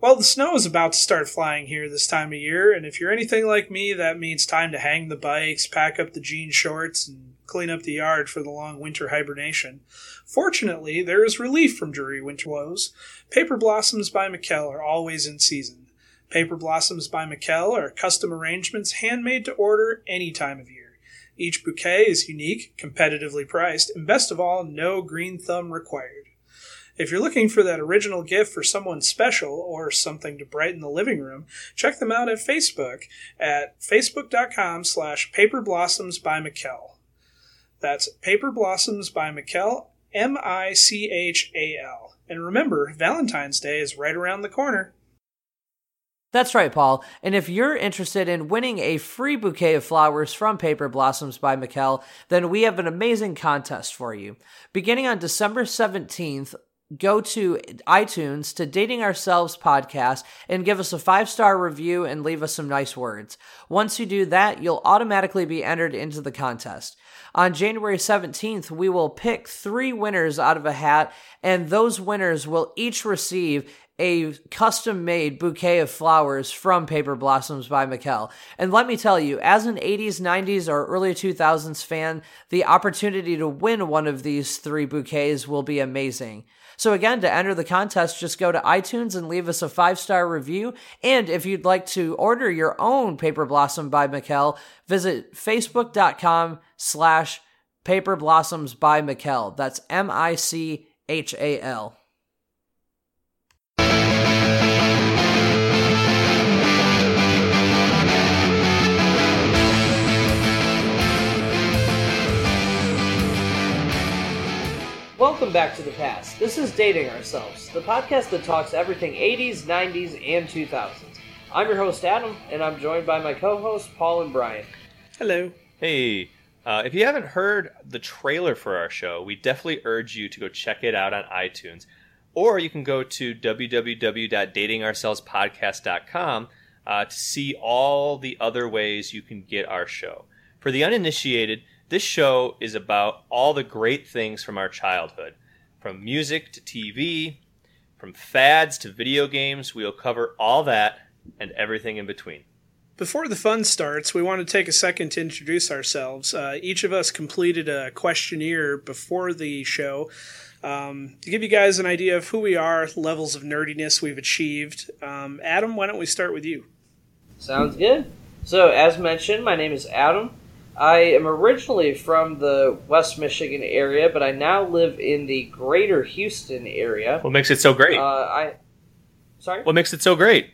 Well, the snow is about to start flying here this time of year, and if you're anything like me, that means time to hang the bikes, pack up the jean shorts, and clean up the yard for the long winter hibernation. Fortunately, there is relief from dreary winter woes. Paper Blossoms by Michal are always in season. Paper Blossoms by Michal are custom arrangements handmade to order any time of year. Each bouquet is unique, competitively priced, and best of all, no green thumb required. If you're looking for that original gift for someone special or something to brighten the living room, check them out at Facebook at facebook.com slash paperblossoms by. That's Paper Blossoms by Michal, M I C H A L. And remember, Valentine's Day is right around the corner. That's right, Paul. And if you're interested in winning a free bouquet of flowers from Paper Blossoms by Michal, then we have an amazing contest for you. Beginning on December 17th, go to iTunes to Dating Ourselves podcast and give us a five star review and leave us some nice words. Once you do that, you'll automatically be entered into the contest. On January 17th, we will pick three winners out of a hat, and those winners will each receive a custom made bouquet of flowers from Paper Blossoms by Michal. And let me tell you, as an 80s, 90s, or early 2000s fan, the opportunity to win one of these three bouquets will be amazing. So again, to enter the contest, just go to iTunes and leave us a five star review. And if you'd like to order your own Paper Blossom by Michal, visit facebook.com slash Paper Blossoms by Michal. That's M I C H A L. Welcome back to the past. This is Dating Ourselves, the podcast that talks everything 80s, 90s, and 2000s. I'm your host, Adam, and I'm joined by my co hosts, Paul and Brian. Hello. Hey, uh, if you haven't heard the trailer for our show, we definitely urge you to go check it out on iTunes. Or you can go to www.datingourselvespodcast.com uh, to see all the other ways you can get our show. For the uninitiated, this show is about all the great things from our childhood. From music to TV, from fads to video games, we'll cover all that and everything in between. Before the fun starts, we want to take a second to introduce ourselves. Uh, each of us completed a questionnaire before the show um, to give you guys an idea of who we are, levels of nerdiness we've achieved. Um, Adam, why don't we start with you? Sounds good. So, as mentioned, my name is Adam. I am originally from the West Michigan area, but I now live in the greater Houston area. What makes it so great? Uh, I sorry. What makes it so great?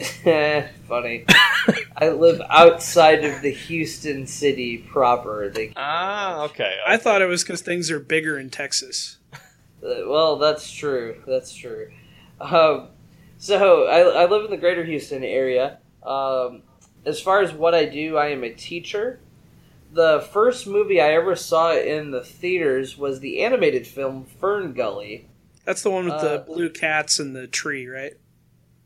Funny. I live outside of the Houston city proper. The, ah, okay. I thought it was because things are bigger in Texas. Uh, well, that's true. That's true. Um, so I, I live in the greater Houston area. Um, as far as what I do, I am a teacher. The first movie I ever saw in the theaters was the animated film Fern Gully. That's the one with Uh, the blue cats and the tree, right?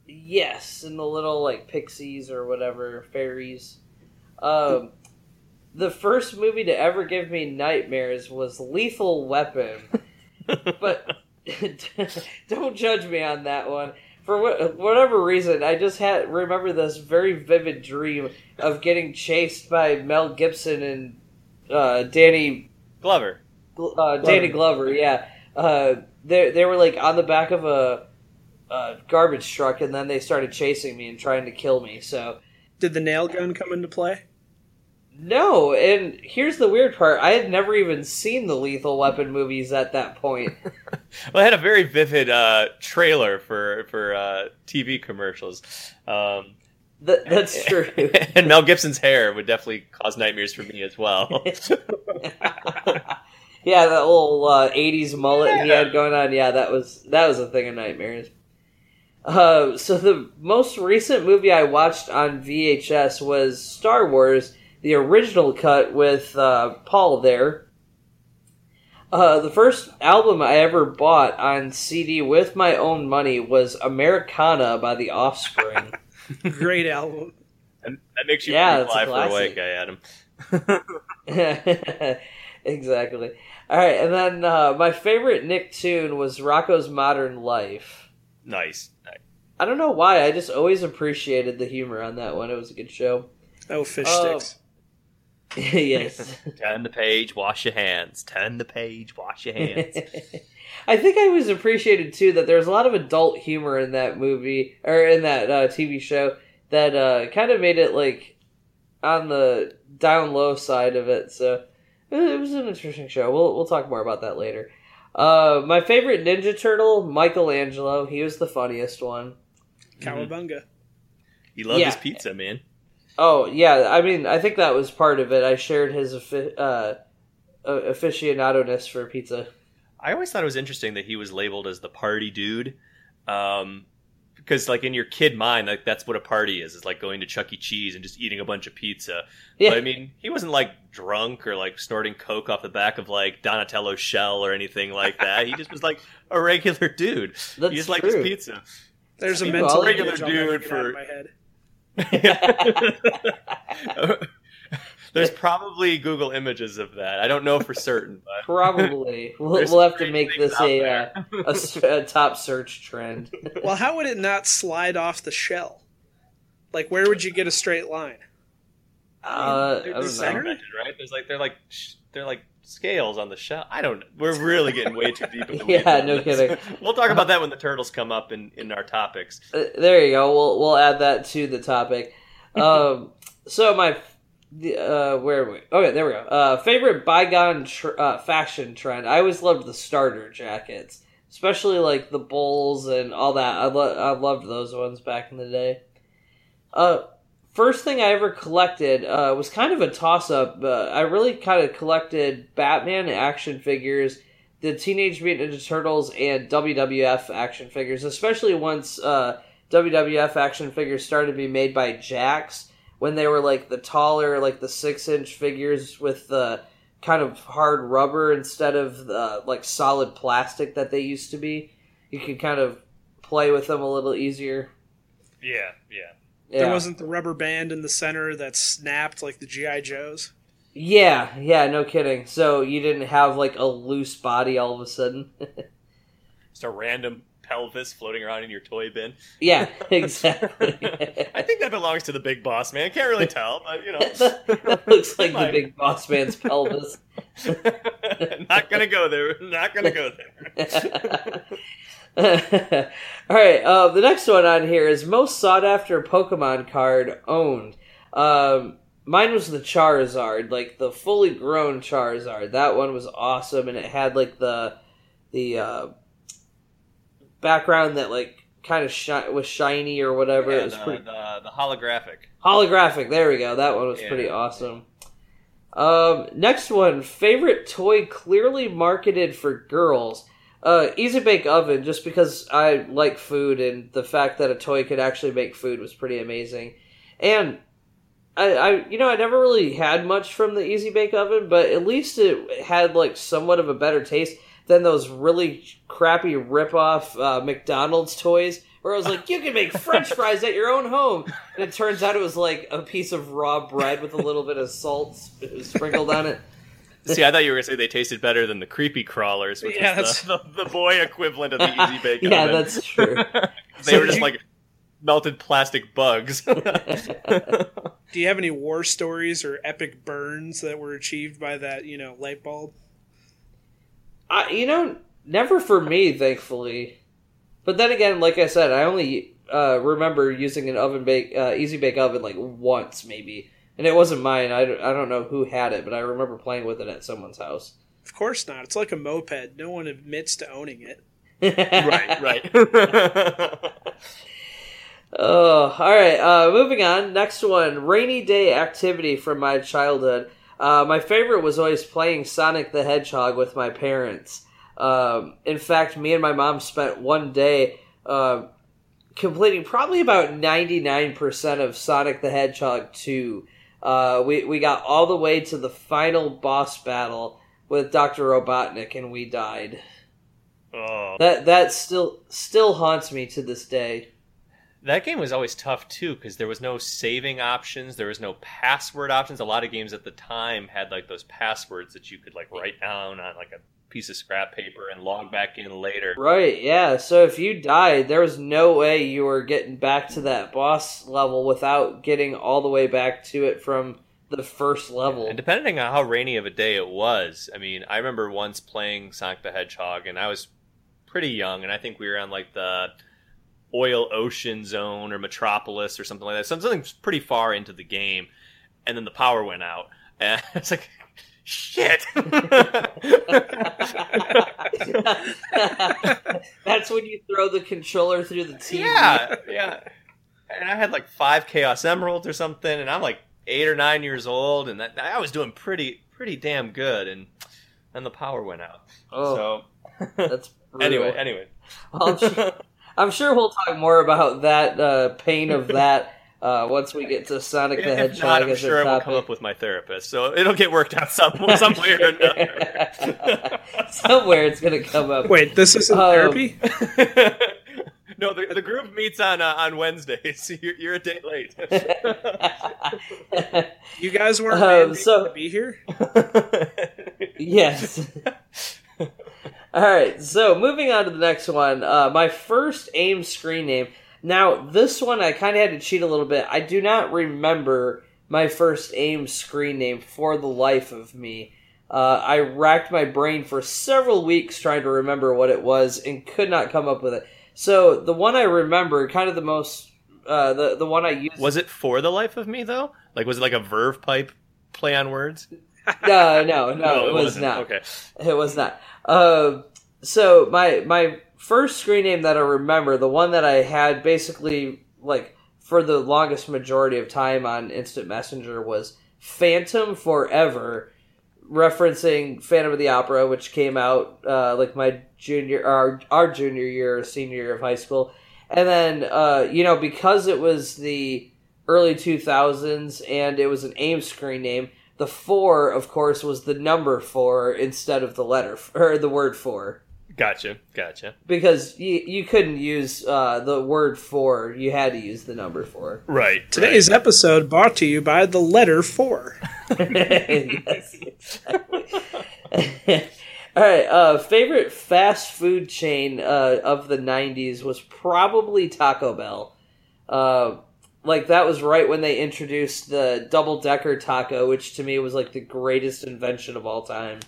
Yes, and the little like pixies or whatever fairies. Um, the first movie to ever give me nightmares was Lethal Weapon, but don't judge me on that one. For what, whatever reason, I just had remember this very vivid dream of getting chased by Mel Gibson and uh, Danny Glover. Gl- uh, Danny Glover. Yeah, uh, they they were like on the back of a, a garbage truck, and then they started chasing me and trying to kill me. So Did the nail gun come into play? No, and here's the weird part: I had never even seen the Lethal Weapon movies at that point. Well, I had a very vivid uh, trailer for for uh, TV commercials, um, Th- that's true. and Mel Gibson's hair would definitely cause nightmares for me as well. yeah, that little uh, '80s mullet he had going on. Yeah, that was that was a thing of nightmares. Uh, so the most recent movie I watched on VHS was Star Wars, the original cut with uh, Paul there. Uh, the first album I ever bought on CD with my own money was Americana by The Offspring. Great album. and that makes you Yeah, pretty it's a fly for a white classic. guy, Adam. exactly. All right, and then uh, my favorite Nicktoon was Rocko's Modern Life. Nice. nice. I don't know why. I just always appreciated the humor on that one. It was a good show. Oh, fish Oh. sticks. Yes. Turn the page, wash your hands. Turn the page, wash your hands. I think I was appreciated too that there's a lot of adult humor in that movie or in that uh, TV show that uh, kind of made it like on the down low side of it. So it it was an interesting show. We'll we'll talk more about that later. Uh, my favorite Ninja Turtle, Michelangelo. He was the funniest one. Cowabunga. he loved Yeah. his pizza, man. Oh yeah, I mean I think that was part of it. I shared his affi- uh, uh, aficionado-ness for pizza. I always thought it was interesting that he was labeled as the party dude. Um, because like in your kid mind, like that's what a party is. It's like going to Chuck E. Cheese and just eating a bunch of pizza. Yeah. But I mean, he wasn't like drunk or like snorting coke off the back of like Donatello's shell or anything like that. he just was like a regular dude. That's he just liked his pizza. There's a mental are a image regular dude get out of for- my head. There's probably Google images of that. I don't know for certain, but Probably. We'll, we'll have to make this out a, uh, there. a s- a top search trend. Well, how would it not slide off the shell? Like, where would you get a straight line? Uh, I they're don't know. segmented, right? There's like they're like they're like scales on the shell. I don't. know. We're really getting way too deep. In the weeds Yeah, no this. kidding. We'll talk about that when the turtles come up in in our topics. Uh, there you go. We'll we'll add that to the topic. Um, so my the, uh, where are we? Okay, there we go. Uh, favorite bygone tr- uh, fashion trend. I always loved the starter jackets, especially like the bowls and all that. I lo- I loved those ones back in the day. Uh, first thing I ever collected uh, was kind of a toss up. Uh, I really kind of collected Batman action figures, the Teenage Mutant Ninja Turtles, and WWF action figures, especially once uh, WWF action figures started to be made by Jakks when they were like the taller, like the six inch figures with the kind of hard rubber instead of the like solid plastic that they used to be. You could kind of play with them a little easier. Yeah, yeah. Yeah. There wasn't the rubber band in the center that snapped like the GI Joes. Yeah, yeah, no kidding. So you didn't have like a loose body all of a sudden. Just a random pelvis floating around in your toy bin. yeah, exactly. I think that belongs to the big boss man. Can't really tell, but you know. that looks like the big boss man's pelvis. Not gonna go there. Not gonna go there. All right, uh, the next one on here is most sought after Pokemon card owned. Um, mine was the Charizard, like the fully grown Charizard. That one was awesome, and it had like the the uh, background that like kind of shi- was shiny or whatever. Yeah, it was the, pretty the, the holographic. holographic. There we go. That one was Yeah. pretty awesome. Um, next one, favorite toy clearly marketed for girls. Uh, Easy Bake Oven, just because I like food and the fact that a toy could actually make food was pretty amazing. And I, I, you know, I never really had much from the Easy Bake Oven, but at least it had like somewhat of a better taste than those really crappy rip-off uh, McDonald's toys, where I was like, you can make French fries at your own home, and it turns out it was like a piece of raw bread with a little bit of salt sprinkled on it. See, I thought you were gonna say they tasted better than the creepy crawlers, which Yeah, is the, the, the boy equivalent of the Easy Bake oven. yeah, Oven. that's true. they So were just you- like melted plastic bugs. Do you have any war stories or epic burns that were achieved by that, you know, light bulb? I, you know, never for me, thankfully. But then again, like I said, I only uh, remember using an oven bake, uh, easy bake oven like once maybe, and it wasn't mine. I, don't- I don't know who had it, but I remember playing with it at someone's house. Of course not. It's like a moped. No one admits to owning it. right, right. Oh, all right. Uh, moving on. Next one, rainy day activity from my childhood. Uh, my favorite was always playing Sonic the Hedgehog with my parents. Um, in fact, me and my mom spent one day uh, completing probably about ninety nine percent of Sonic the Hedgehog two. Uh, we we got all the way to the final boss battle with Doctor Robotnik, and we died. oh. That that still still haunts me to this day. That game was always tough too because there was no saving options, there was no password options. A lot of games at the time had like those passwords that you could like write down on like a piece of scrap paper and log back in later. Right, yeah. So if you died, there was no way you were getting back to that boss level without getting all the way back to it from the first level. And depending on how rainy of a day it was, I mean, I remember once playing Sonic the Hedgehog, and I was pretty young, and I think we were on like the oil ocean zone or metropolis or something like that something pretty far into the game and then the power went out and it's like shit. That's when you throw the controller through the TV. yeah yeah. And i had like five chaos emeralds or something and i'm like eight or nine years old and that, i was doing pretty pretty damn good and then the power went out. Oh, so that's brutal. anyway. Anyway I'm, sure, I'm sure we'll talk more about that uh, pain of that uh, once we get to Sonic the If Hedgehog not, I'm sure I will come up with my therapist, so it'll get worked out some some way or another. Somewhere it's gonna come up. Wait, this isn't Um, therapy? no, the, the group meets on uh, on Wednesdays. You're, you're a day late. You guys weren't um, mandated so- to be here? yes. All right. So moving on to the next one. Uh, my first AIM screen name. Now this one I kind of had to cheat a little bit. I do not remember my first AIM screen name for the life of me. Uh, I racked my brain for several weeks trying to remember what it was and could not come up with it. So the one I remember, kind of the most, uh, the the one I used. was it for the life of me though? Like, was it like a verve pipe play on words? no, no, no, it, was wasn't. not. Okay, It was not. Uh, so my my first screen name that I remember, the one that I had basically like for the longest majority of time on Instant Messenger was Phantom Forever, referencing Phantom of the Opera, which came out uh, like my junior our our junior year or senior year of high school, and then uh, you know because it was the early two thousands and it was an AIM screen name. The four, of course, was the number four instead of the letter or the word four gotcha, gotcha. because you you couldn't use uh, the word four. You had to use the number four. Right. Today's episode brought to you by the letter four. yes, exactly. All right. Uh, favorite fast food chain uh, of the '90s was probably Taco Bell. Uh, like that was right when they introduced the double decker taco, which to me was like the greatest invention of all time.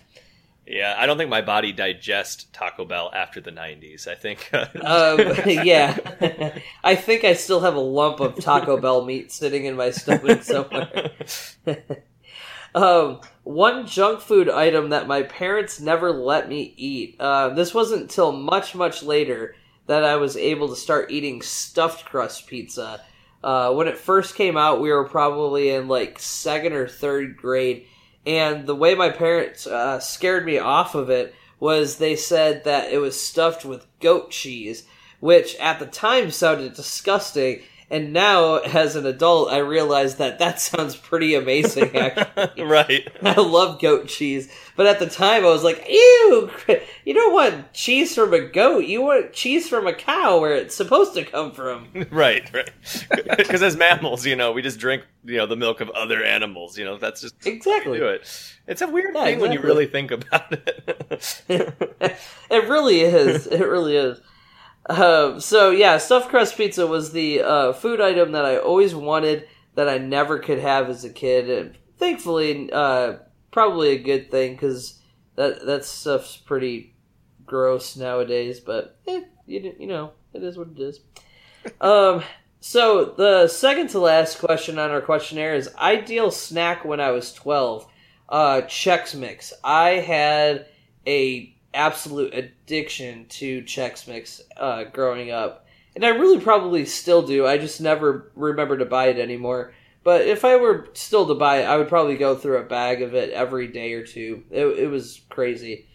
Yeah, I don't think my body digest Taco Bell after the '90s. I think. Um, yeah, I think I still have a lump of Taco Bell meat sitting in my stomach somewhere. um, one junk food item that my parents never let me eat. Uh, this wasn't until much, much later that I was able to start eating stuffed crust pizza. Uh, when it first came out, we were probably in like second or third grade, and the way my parents uh, scared me off of it was they said that it was stuffed with goat cheese, which at the time sounded disgusting. And now, as an adult, I realize that that sounds pretty amazing, actually. right. I love goat cheese, but at the time I was like, "Ew! You don't want cheese from a goat. You want cheese from a cow, where it's supposed to come from." Right, right. Because as mammals, you know, we just drink, you know, the milk of other animals. You know, that's just Exactly. do it. It's a weird Yeah, thing when you really think about it. it really is. It really is. Um, so yeah, stuffed crust pizza was the uh, food item that I always wanted that I never could have as a kid, and thankfully, uh, probably a good thing because that that stuff's pretty gross nowadays. But eh, you you know, it is what it is. um. So the second to last question on our questionnaire is ideal snack when I was twelve. Uh, Chex Mix. I had a absolute addiction to Chex Mix uh, growing up, and I really probably still do. I just never remember to buy it anymore. But if I were still to buy it, I would probably go through a bag of it every day or two. It, it was crazy.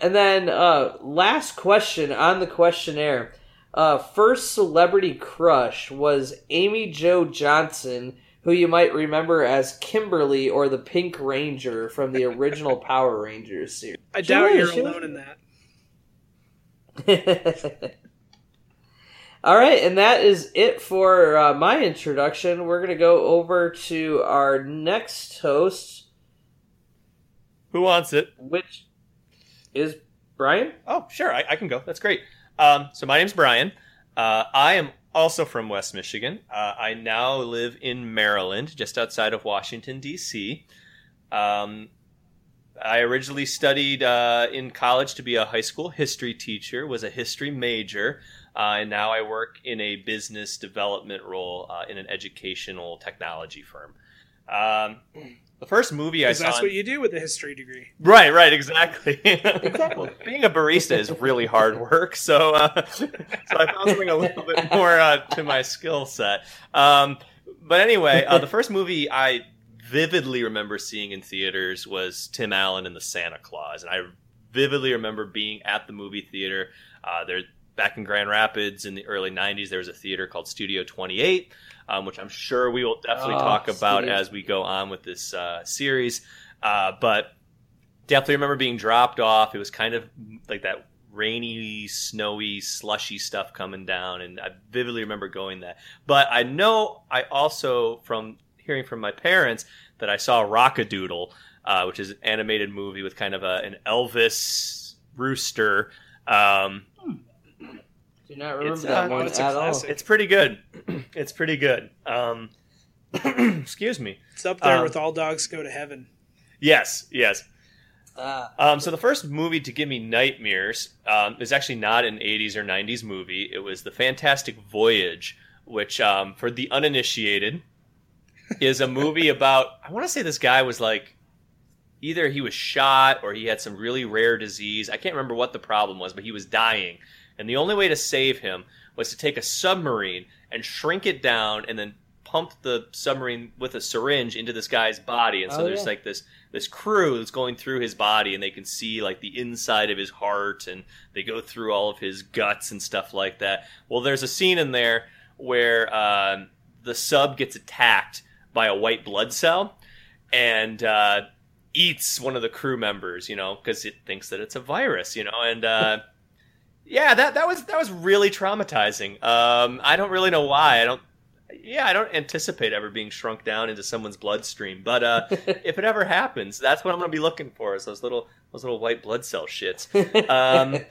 And then uh, last question on the questionnaire. Uh, first celebrity crush was Amy Jo Johnson, who you might remember as Kimberly or the Pink Ranger from the original Power Rangers series. I doubt Sure, you're sure. alone in that. All right, and that is it for uh, my introduction. We're going to go over to our next host, Who wants it? which is Brian. Oh, sure, I, I can go. That's great. Um, so my name's Brian. Uh, I am also from West Michigan. Uh, I now live in Maryland, just outside of Washington D.C. Um, I originally studied uh, in college to be a high school history teacher. Was a history major, uh, and now I work in a business development role uh, in an educational technology firm. Um, the first movie I saw. That's in- what you do with a history degree. Right, right, exactly. well, being a barista is really hard work, so uh, so I found something a little bit more uh, to my skill set. Um, but anyway, uh, the first movie I vividly remember seeing in theaters was Tim Allen and the Santa Clause, and I vividly remember being at the movie theater. Uh, there, back in Grand Rapids in the early '90s, there was a theater called Studio 28 um, which I'm sure we will definitely Oh, talk about Studio. as we go on with this uh, series. Uh, but definitely remember being dropped off. It was kind of like that rainy, snowy, slushy stuff coming down, and I vividly remember going that. But I know I also from hearing from my parents that I saw Rock-a-Doodle, uh, which is an animated movie with kind of a, an Elvis rooster. Um, Do not remember It's, that uh, one it's a at all. classic. it's pretty good. it's pretty good. Um, excuse me. It's up there Um, with All Dogs Go to Heaven. Yes, yes. Ah, Um, so the first movie to give me nightmares um, is actually not an 80s or 90s movie. It was The Fantastic Voyage, which, um, for the uninitiated, is a movie about. I want to say this guy was like either he was shot or he had some really rare disease. I can't remember what the problem was, but he was dying. And the only way to save him was to take a submarine and shrink it down and then pump the submarine with a syringe into this guy's body. And so Oh, there's yeah. like this this crew that's going through his body and they can see like the inside of his heart and they go through all of his guts and stuff like that. Well, there's a scene in there where um, the sub gets attacked by a white blood cell and uh, eats one of the crew members, you know, because it thinks that it's a virus, you know, and uh, yeah, that that was that was really traumatizing. Um, I don't really know why. I don't. Yeah, I don't anticipate ever being shrunk down into someone's bloodstream, but uh, if it ever happens, that's what I'm going to be looking for is those little those little white blood cell shits. Um,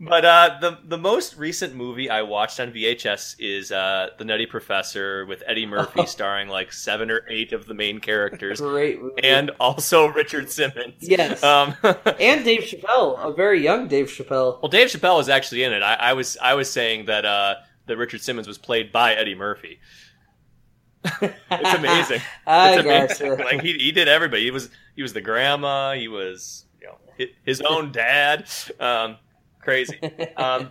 but uh, the the most recent movie I watched on VHS is uh, The Nutty Professor with Eddie Murphy starring like seven or eight of the main characters, great movie. and also Richard Simmons. yes, Um, and Dave Chappelle, a very young Dave Chappelle. well, Dave Chappelle was actually in it. I, I was I was saying that uh, that Richard Simmons was played by Eddie Murphy. it's amazing. I it's amazing. gotcha. Like he, he did everybody. He was he was the grandma. He was you know hi- his own dad. Um, crazy. Um,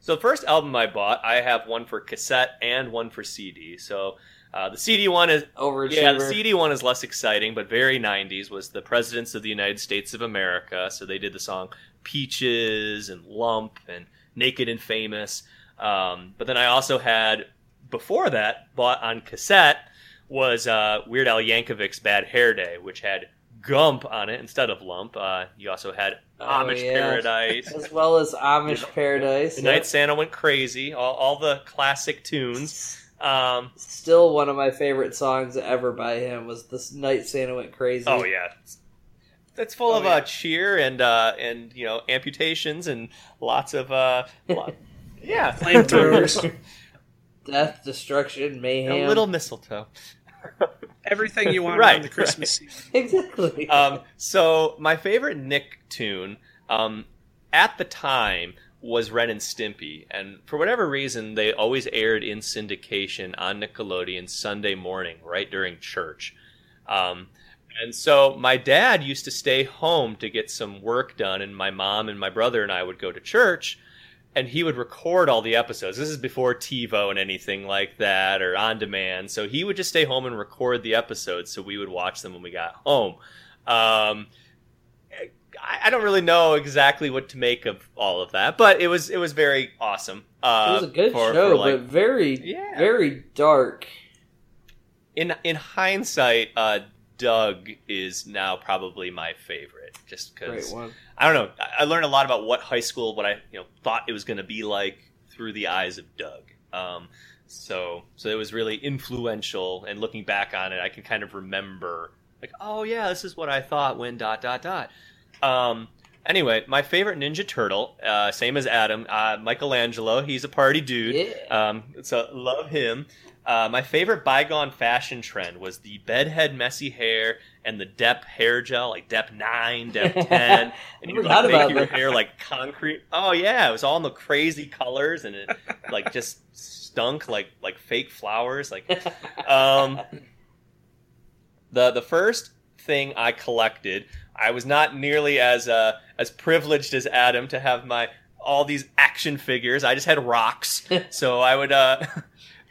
so the first album I bought, I have one for cassette and one for CD. So uh, the CD one is Overachiever. yeah, the CD one is less exciting, but very 90s. Was the Presidents of the United States of America? So they did the song "Peaches" and "Lump" and "Naked and Famous." Um, but then I also had before that bought on cassette was uh, Weird Al Yankovic's "Bad Hair Day," which had Gump on it instead of Lump. Uh, you also had Oh, Amish yeah. Paradise. as well as Amish Paradise. The yep. Night Santa went crazy. All, all the classic tunes. Um, Still one of my favorite songs ever by him was "This Night Santa Went Crazy." Oh yeah, that's full Oh, of yeah. uh, cheer and uh, and you know amputations and lots of uh, lot- yeah Flamethrowers. Death, destruction, mayhem. a little mistletoe. Everything you want Right, on the Christmas season. exactly. Um, so my favorite Nick tune um, at the time was Ren and Stimpy, and for whatever reason, they always aired in syndication on Nickelodeon Sunday morning, right during church. Um, and so my dad used to stay home to get some work done, and my mom and my brother and I would go to church, and he would record all the episodes. This is before TiVo and anything like that, or on demand. So he would just stay home and record the episodes, so we would watch them when we got home. Um, I, don't really know exactly what to make of all of that, but it was it was very awesome. Uh, it was a good for- show, for, like, but very, Yeah. very dark. in in hindsight, uh, Doug is now probably my favorite, just because. I don't know. I- I learned a lot about what high school, what I you know thought it was going to be like through the eyes of Doug. Um, so so it was really influential, and looking back on it, I can kind of remember like, oh yeah, this is what I thought when dot dot dot. Um, Anyway, my favorite Ninja Turtle, uh, same as Adam, uh, Michelangelo. He's a party dude. Yeah. Um, so love him. Uh, my favorite bygone fashion trend was the bedhead messy hair and the Dep hair gel, like Dep nine, Dep ten, and you like, make your that. hair like concrete. Oh yeah, it was all in the crazy colors, and it like just stunk like like fake flowers. Like um, the the first thing I collected, I was not nearly as uh, as privileged as Adam to have my all these action figures. I just had rocks, so I would. Uh,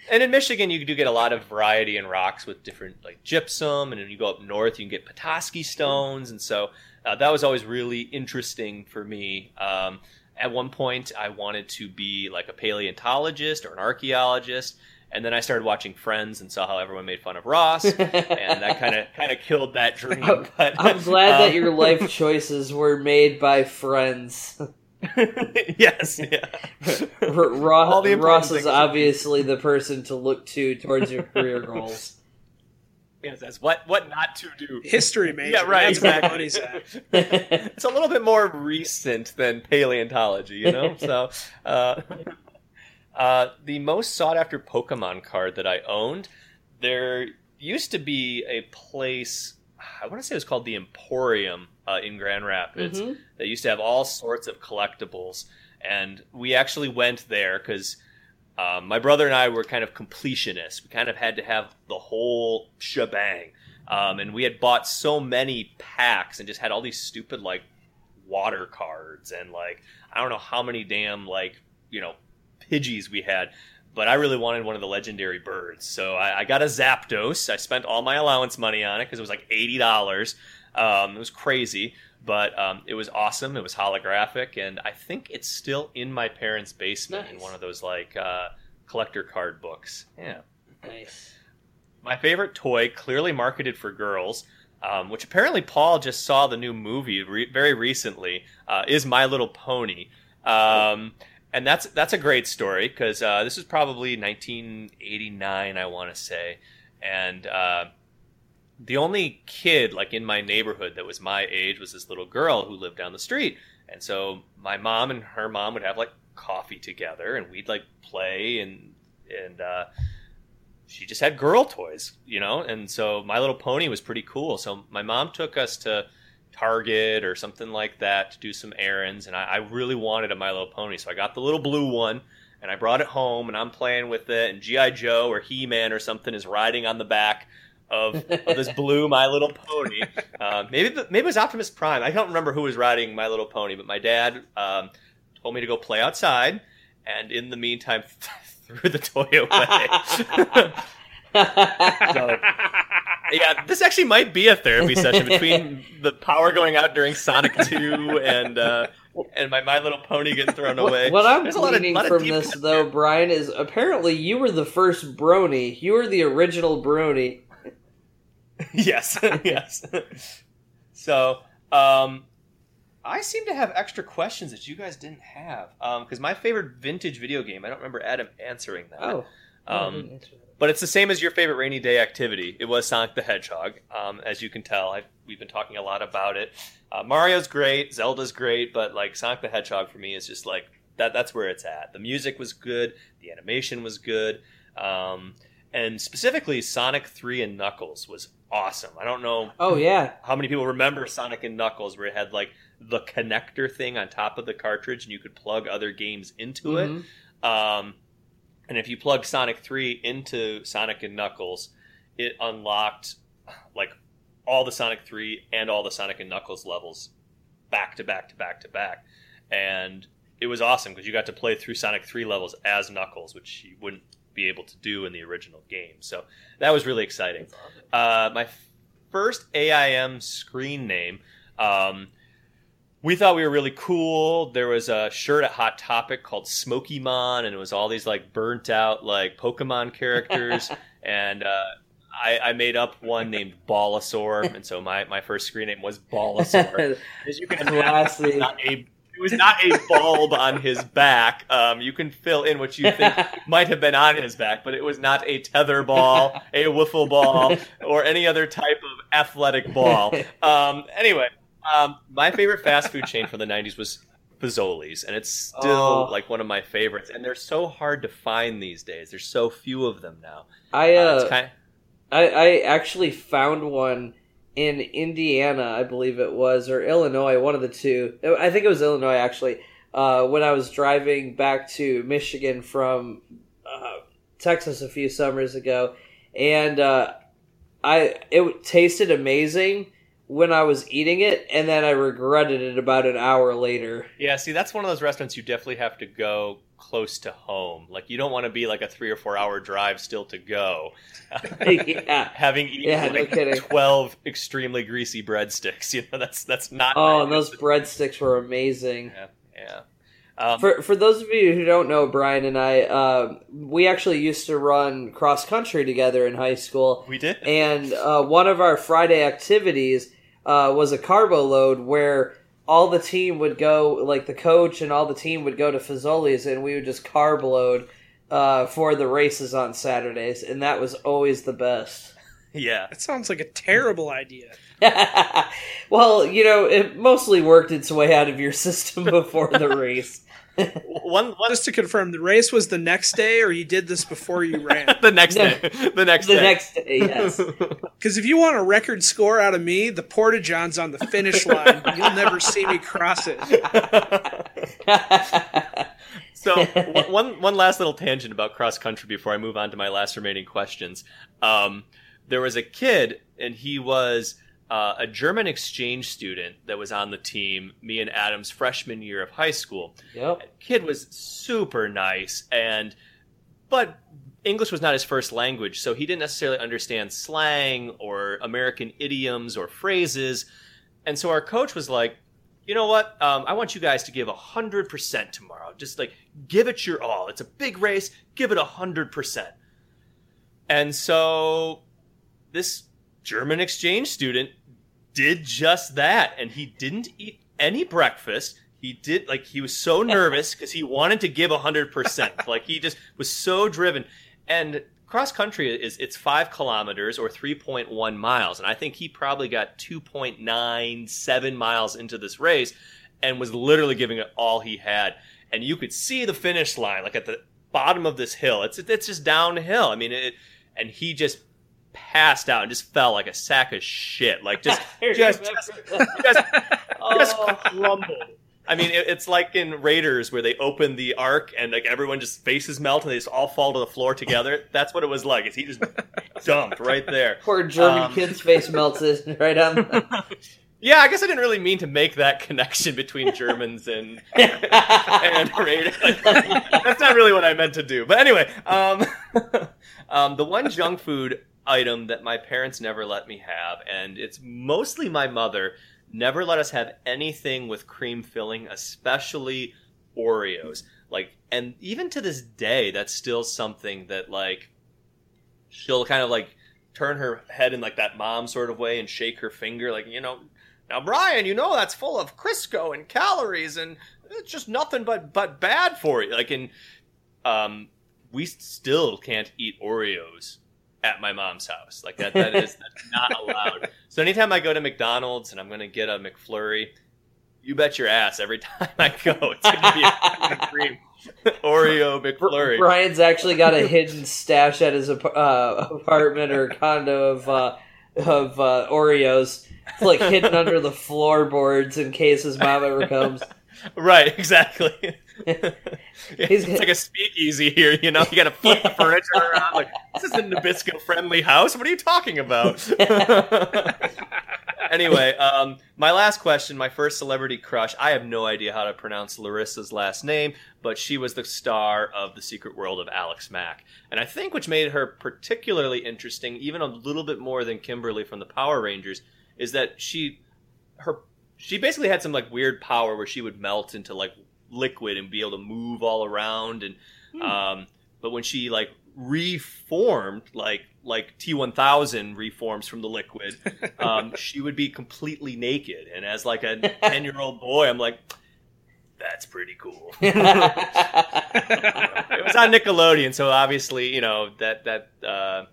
and in Michigan, you do get a lot of variety in rocks with different like gypsum, and then you go up north, you can get Petoskey stones, and so uh, that was always really interesting for me. Um, at one point, I wanted to be like a paleontologist or an archaeologist, and then I started watching Friends and saw how everyone made fun of Ross, and that kind of kind of killed that dream. I'm- But I'm glad that um, your life choices were made by friends. yes, yeah. R- Ro- All the Ross is obviously the person to look to towards your career goals. Yes, that's what what not to do. History major. Yeah, right. That's where Exactly. money's at. it's a little bit more recent than paleontology, you know. so, uh, uh, the most sought after Pokemon card that I owned, there used to be a place. I want to say it was called the Emporium uh, in Grand Rapids. Mhm. They used to have all sorts of collectibles, and we actually went there because um, my brother and I were kind of completionists. We kind of had to have the whole shebang, um, and we had bought so many packs and just had all these stupid like water cards and like I don't know how many damn like you know Pidgeys we had. But I really wanted one of the legendary birds, so I, I got a Zapdos. I spent all my allowance money on it because it was like eighty dollars. Um, it was crazy, but um, it was awesome. It was holographic, and I think it's still in my parents' basement in one of those like uh, collector card books. Yeah. Nice. My favorite toy, clearly marketed for girls, um, which apparently Paul just saw the new movie re- very recently, uh, is My Little Pony. Um, and that's that's a great story because uh, this is probably 1989, I want to say, and uh, the only kid like in my neighborhood that was my age was this little girl who lived down the street, and so my mom and her mom would have like coffee together, and we'd like play and and uh, she just had girl toys, you know, and so My Little Pony was pretty cool. So my mom took us to Target or something like that to do some errands, and I, I really wanted a My Little Pony, so I got the little blue one. And I brought it home, and I'm playing with it. And GI Joe or He Man or something is riding on the back of, of this blue My Little Pony. Uh, maybe the- maybe it was Optimus Prime. I don't remember who was riding My Little Pony, but my dad um, told me to go play outside, and in the meantime, threw the toy away. So, yeah, this actually might be a therapy session between the power going out during Sonic Two and uh, and my My Little Pony getting thrown away. What, what I'm There's a lot of- gleaning of from this, though. Brian, is apparently you were the first Brony. You were the original Brony. yes, yes. So, um, I seem to have extra questions that you guys didn't have. Because my favorite vintage video game, I don't remember Adam answering that. Oh. Um, but it's the same as your favorite rainy day activity. It was Sonic the Hedgehog. Um, as you can tell, I've, we've been talking a lot about it. Uh, Mario's great, Zelda's great, but like Sonic the Hedgehog for me is just like that. That's where it's at. The music was good, the animation was good, um, and specifically Sonic Three and Knuckles was awesome. I don't know oh, yeah. how many people remember Sonic and Knuckles, where it had like the connector thing on top of the cartridge, and you could plug other games into it. Mhm. Um, and if you plug Sonic 3 into Sonic and Knuckles, it unlocked like all the Sonic 3 and all the Sonic and Knuckles levels back to back to back to back. And it was awesome because you got to play through Sonic 3 levels as Knuckles, which you wouldn't be able to do in the original game. So that was really exciting. Uh, my first AIM screen name. Um, we thought we were really cool. There was a shirt at Hot Topic called Smoky Mon, and it was all these like burnt out like Pokemon characters. and uh, I, I made up one named Balasaur, and so my, my first screen name was Balasaur. As you can imagine, it not a, it was not a bulb on his back. Um, you can fill in what you think might have been on his back, but it was not a tether ball, a wiffle ball, or any other type of athletic ball. Um, anyway, Um, my favorite fast food chain from the '90s was Fazoli's, and it's still Oh. like one of my favorites. And they're so hard to find these days. There's so few of them now. I Uh, uh, I, I actually found one in Indiana, I believe it was, or Illinois, one of the two. I think it was Illinois actually. Uh, when I was driving back to Michigan from uh, Texas a few summers ago, and uh, I it tasted amazing when I was eating it, and then I regretted it about an hour later. yeah. See, that's one of those restaurants you definitely have to go close to home. Like you don't want to be like a three or four hour drive still to go. yeah. Having eaten Yeah, like kidding. twelve extremely greasy breadsticks, you know that's that's not. Oh, and those breadsticks were amazing. Yeah, yeah. Um, For for those of you who don't know, Brian and I, uh, we actually used to run cross country together in high school, we did. and uh, one of our Friday activities uh, was a carbo load where all the team would go, like the coach and all the team would go to Fazoli's, and we would just carb load uh, for the races on Saturdays, and that was always the best. yeah. That sounds like a terrible idea. well, you know, it mostly worked its way out of your system before the race. One one Just to confirm, the race was the next day, or you did this before you ran? the next No. day. The next the day. The next day, yes. Because if you want a record score out of me, the Porta John's on the finish line. You'll never see me cross it. So one- one one last little tangent about cross country before I move on to my last remaining questions. Um, there was a kid, and he was uh, a German exchange student that was on the team. Me and Adam's freshman year of high school. yep. Kid was super nice, and but English was not his first language, so he didn't necessarily understand slang or American idioms or phrases. And so our coach was like, you know what? Um, I want you guys to give 100% tomorrow. Just like give it your all. It's a big race. Give it 100%. And so this German exchange student did just that. And he didn't eat any breakfast. He did, like, he was so nervous because he wanted to give 100%. like, he just was so driven. And cross country is it's five kilometers or 3.1 miles. And I think he probably got 2.97 miles into this race and was literally giving it all he had. And you could see the finish line, like at the bottom of this hill. It's it's just downhill. I mean, it, and he just passed out and just fell like a sack of shit. Like just just just, just, just Oh. crumbled. I mean, it, it's like in Raiders where they open the ark and like everyone just faces melt and they just all fall to the floor together. That's what it was like. Is he just dumped right there? Poor German Um, kid's face melted right on. Yeah, I guess I didn't really mean to make that connection between Germans and and Raiders. That's not really what I meant to do. But anyway, um, um, the one junk food item that my parents never let me have, and it's mostly my mother, never let us have anything with cream filling, especially Oreos. Like, and even to this day, that's still something that like she'll kind of like turn her head in like that mom sort of way and shake her finger, like you know. Now, Brian, you know that's full of Crisco and calories, and it's just nothing but but bad for you. Like, in um, we still can't eat Oreos at my mom's house. Like that, that is that's not allowed. So anytime I go to McDonald's and I'm going to get a McFlurry, you bet your ass every time I go, it's going to be a cream Oreo McFlurry. Brian's actually got a hidden stash at his uh, apartment or condo of uh, of uh, Oreos, It's like hidden under the floorboards in case his mom ever comes. Right, exactly. He's- it's like a speakeasy here, you know. You got to flip the furniture around. Like this is a Nabisco-friendly house. What are you talking about? anyway, um, my last question, my first celebrity crush. I have no idea how to pronounce Larisa's last name, but she was the star of The Secret World of Alex Mack, and I think which made her particularly interesting, even a little bit more than Kimberly from the Power Rangers, is that she her she basically had some like weird power where she would melt into like liquid and be able to move all around and um but when she like reformed like like T1000 reforms from the liquid um she would be completely naked. And as like a 10 year old boy I'm like that's pretty cool. It was on Nickelodeon so obviously you know that that uh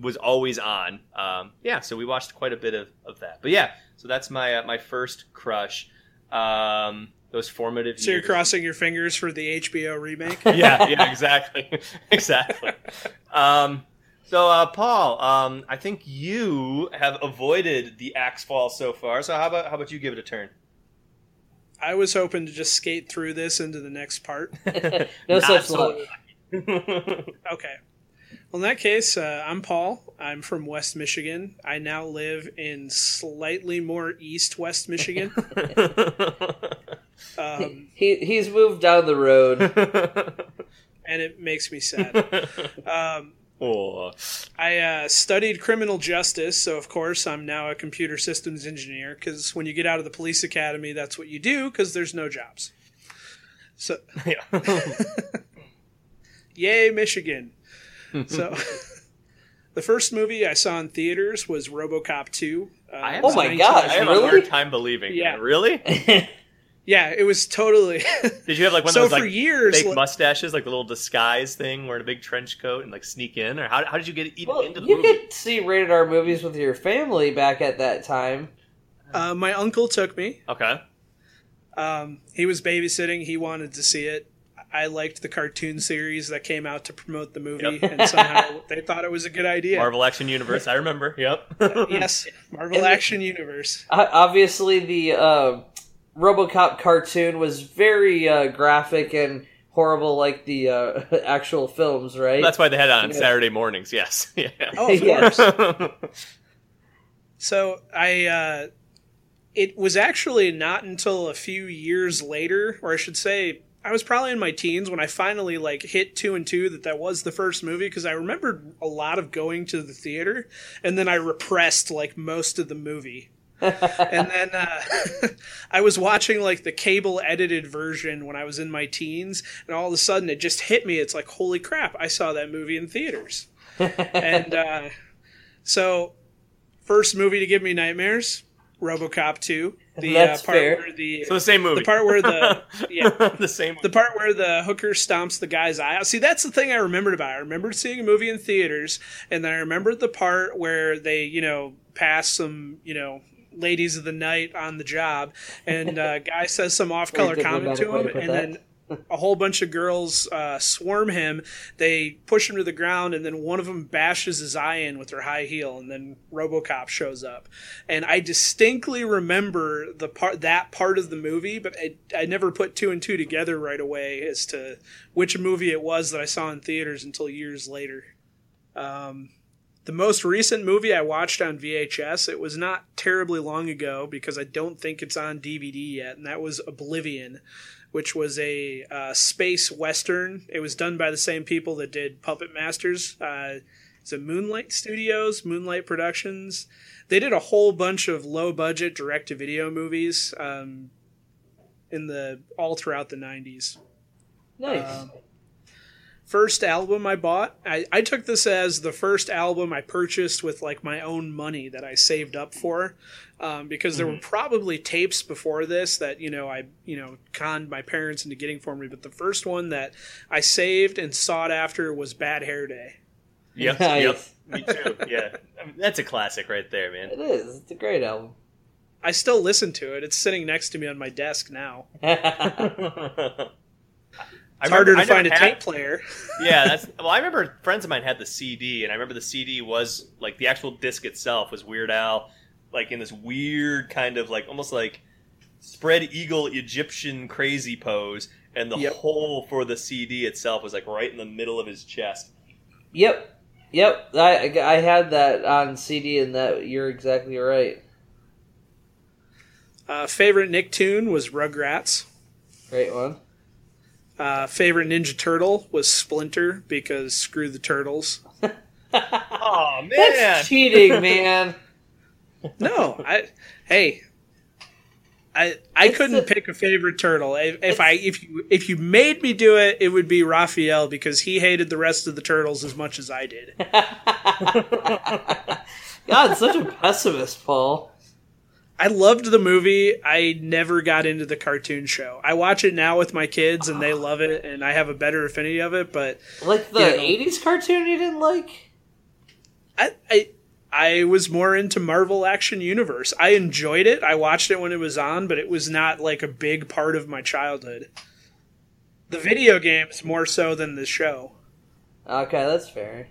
was always on. Um yeah so we watched quite a bit of, of that. But yeah So that's my uh, my first crush. Um, those formative. So you're crossing your fingers for the HBO remake. yeah, yeah, exactly, exactly. Um, so, uh, Paul, um, I think you have avoided the axe fall so far. So, how about how about you give it a turn? I was hoping to just skate through this into the next part. no Not such so luck. Okay. Well, in that case, uh, I'm Paul. I'm from West Michigan. I now live in slightly more east West Michigan. Um, He he's moved down the road. and it makes me sad. Um, oh, I uh, studied criminal justice, so of course I'm now a computer systems engineer. Because when you get out of the police academy, that's what you do. Because there's no jobs. So, yeah. yay, Michigan! so, the first movie I saw in theaters was RoboCop 2. Uh, I Oh my 19 God, I have Really? a hard time believing. Yeah. really? Yeah, it was totally. Did you have like one so of those for years, fake li- mustaches, like the little disguise thing, wearing a big trench coat and like sneak in, or how, how did you get even well, into the you movie? You could see rated R movies with your family back at that time. uh, my uncle took me. Okay. Um, he was babysitting. He wanted to see it. I liked the cartoon series that came out to promote the movie, Yep. and somehow they thought it was a good idea. Marvel Action Universe. I remember. Yep. yes, Marvel And- Action Universe. Uh, obviously, the uh, RoboCop cartoon was very uh, graphic and horrible, like the uh, actual films, right? That's why they had it on Yeah. Saturday mornings. Yes. Yeah. Oh, of course. So I, uh, it was actually not until a few years later, or I should say, I was probably in my teens when I finally like hit two and two that that was the first movie because I remembered a lot of going to the theater, and then I repressed like most of the movie. and then uh, I was watching like the cable edited version when I was in my teens, and all of a sudden it just hit me. It's like, holy crap! I saw that movie in theaters, and uh, so first movie to give me nightmares, RoboCop two. The That's uh, part fair. where the So the same movie. the part where the yeah the same. the part where the hooker stomps the guy's eye out. See, that's the thing I remembered about. it. I remembered seeing a movie in theaters, and then I remembered the part where they, you know, pass some, you know, ladies of the night on the job, and uh, guy says some off-color comment to him, to and put then a whole bunch of girls uh, swarm him. They push him to the ground, and then one of them bashes his eye in with her high heel, and then RoboCop shows up. And I distinctly remember the part that part of the movie, but I, I never put two and two together right away as to which movie it was that I saw in theaters until years later. Um, the most recent movie I watched on VHS, it was not terribly long ago because I don't think it's on DVD yet, and that was Oblivion, which was a uh, space western. It was done by the same people that did Puppet Masters. Uh, it's a Moonlight Studios, Moonlight Productions. They did a whole bunch of low budget direct to video movies um, in the all throughout the 90s nice. Um, first album I bought. I, I took this as the first album I purchased with like my own money that I saved up for, um, because there were probably tapes before this that you know I you know conned my parents into getting for me. But the first one that I saved and sought after was Bad Hair Day. Yep. Nice. Yep. Me too. Yeah. I mean, that's a classic right there, man. it is. It's a great album. I still listen to it. It's sitting next to me on my desk now. I It's harder to I find a had- tape player. yeah, that's well. I remember friends of mine had the CD, and I remember the CD was like the actual disc itself was Weird Al, like in this weird kind of like almost like spread eagle Egyptian crazy pose, and the Yep. hole for the CD itself was like right in the middle of his chest. yep, yep. I I had that on CD, and that you're exactly right. Uh, favorite Nicktoon was Rugrats. Great one. Uh, favorite Ninja Turtle was Splinter because screw the turtles. Oh man! That's cheating, man. No, I hey, I I It's couldn't the- pick a favorite turtle. If, if I if you if you made me do it, it would be Raphael because he hated the rest of the turtles as much as I did. God, such a pessimist, Paul. I loved the movie. I never got into the cartoon show. I watch it now with my kids and they love it, and I have a better affinity of it. But Like the Yeah. '80s cartoon you didn't like? I, I I was more into Marvel Action Universe. I enjoyed it. I watched it when it was on, but it was not like a big part of my childhood. The video games more so than the show. Okay. That's fair.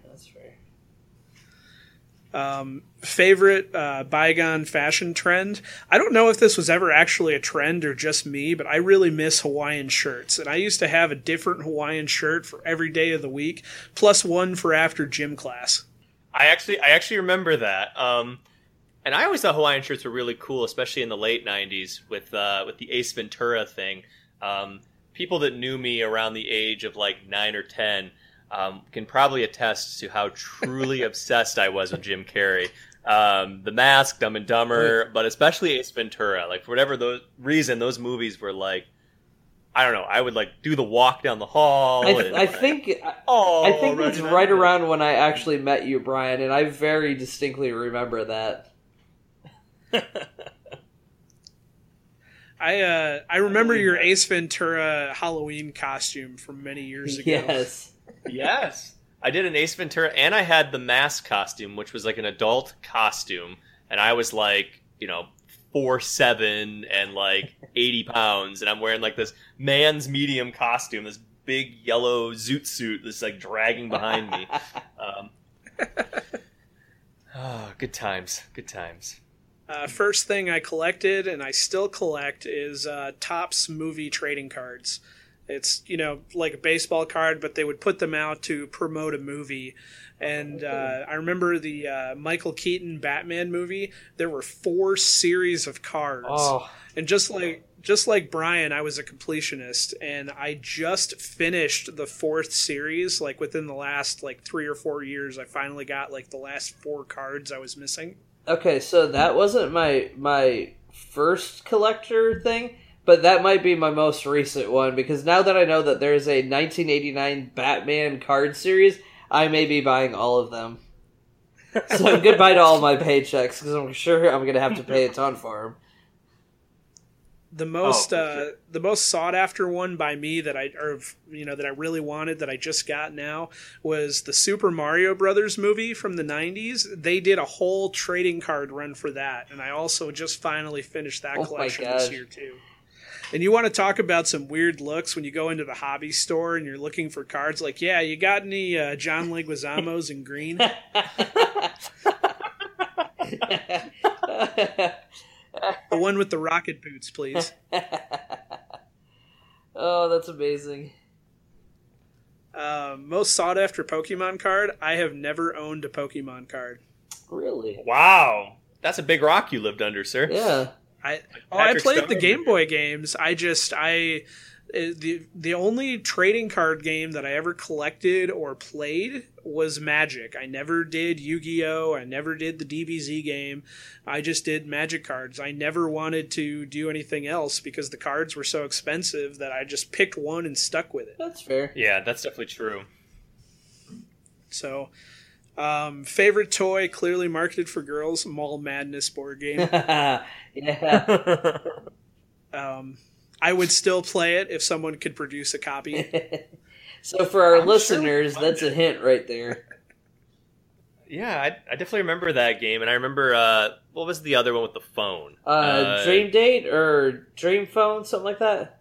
Um, favorite uh, bygone fashion trend. I don't know if this was ever actually a trend or just me, but I really miss Hawaiian shirts. And I used to have a different Hawaiian shirt for every day of the week, plus one for after gym class. I actually I actually remember that. Um, and I always thought Hawaiian shirts were really cool, especially in the late '90s with uh, with the Ace Ventura thing. Um, people that knew me around the age of like nine or ten um, can probably attest to how truly obsessed I was with Jim Carrey. Um, the Mask, Dumb and Dumber, but especially Ace Ventura. Like for whatever those reason, those movies were like. I don't know. I would like do the walk down the hall. I, and, I think oh, I think right it's now. right around when I actually met you, Brian, and I very distinctly remember that. I uh, I remember your Ace Ventura Halloween costume from many years ago. Yes. Yes. I did an Ace Ventura and I had the mask costume, which was like an adult costume. And I was like, you know, four seven and like 80 pounds. And I'm wearing like this man's medium costume, this big yellow zoot suit that's like dragging behind me. Um, oh, good times. Good times. Uh, first thing I collected, and I still collect, is uh, Topps movie trading cards. It's you know like a baseball card, but they would put them out to promote a movie. And uh, I remember the uh, Michael Keaton Batman movie. There were four series of cards, Oh, and just like just like Brian, I was a completionist, and I just finished the fourth series. Like within the last like three or four years, I finally got like the last four cards I was missing. okay. So that wasn't my my first collector thing, but that might be my most recent one because now that I know that there's a 1989 Batman card series, I may be buying all of them. So goodbye to all my paychecks because I'm sure I'm gonna have to pay a ton for them. the most Oh, for uh, sure. the most sought after one by me that I or you know that I really wanted that I just got now was the Super Mario Brothers movie from the 90s. They did a whole trading card run for that and I also just finally finished that Oh collection this year too. And you want to talk about some weird looks when you go into the hobby store and you're looking for cards like, yeah, you got any uh, John Leguizamo's in green? the one with the rocket boots, please. oh, that's amazing. Uh, most sought after Pokemon card. I have never owned a Pokemon card. Really? Wow. That's a big rock you lived under, sir. Yeah. I oh, I Patrick played the Game Boy games. I just I uh, the the only trading card game that I ever collected or played was Magic. I never did Yu-Gi-Oh. I never did the DBZ game. I just did Magic cards. I never wanted to do anything else because the cards were so expensive that I just picked one and stuck with it. That's fair. Yeah, that's definitely true. So, um, favorite toy clearly marketed for girls: Mall Madness board game. yeah. Um, I would still play it if someone could produce a copy. so for our I'm listeners, find that's a hint right there. Yeah, I, I definitely remember that game, and I remember uh, what was the other one with the phone? Uh, Dream Date or Dream Phone, something like that.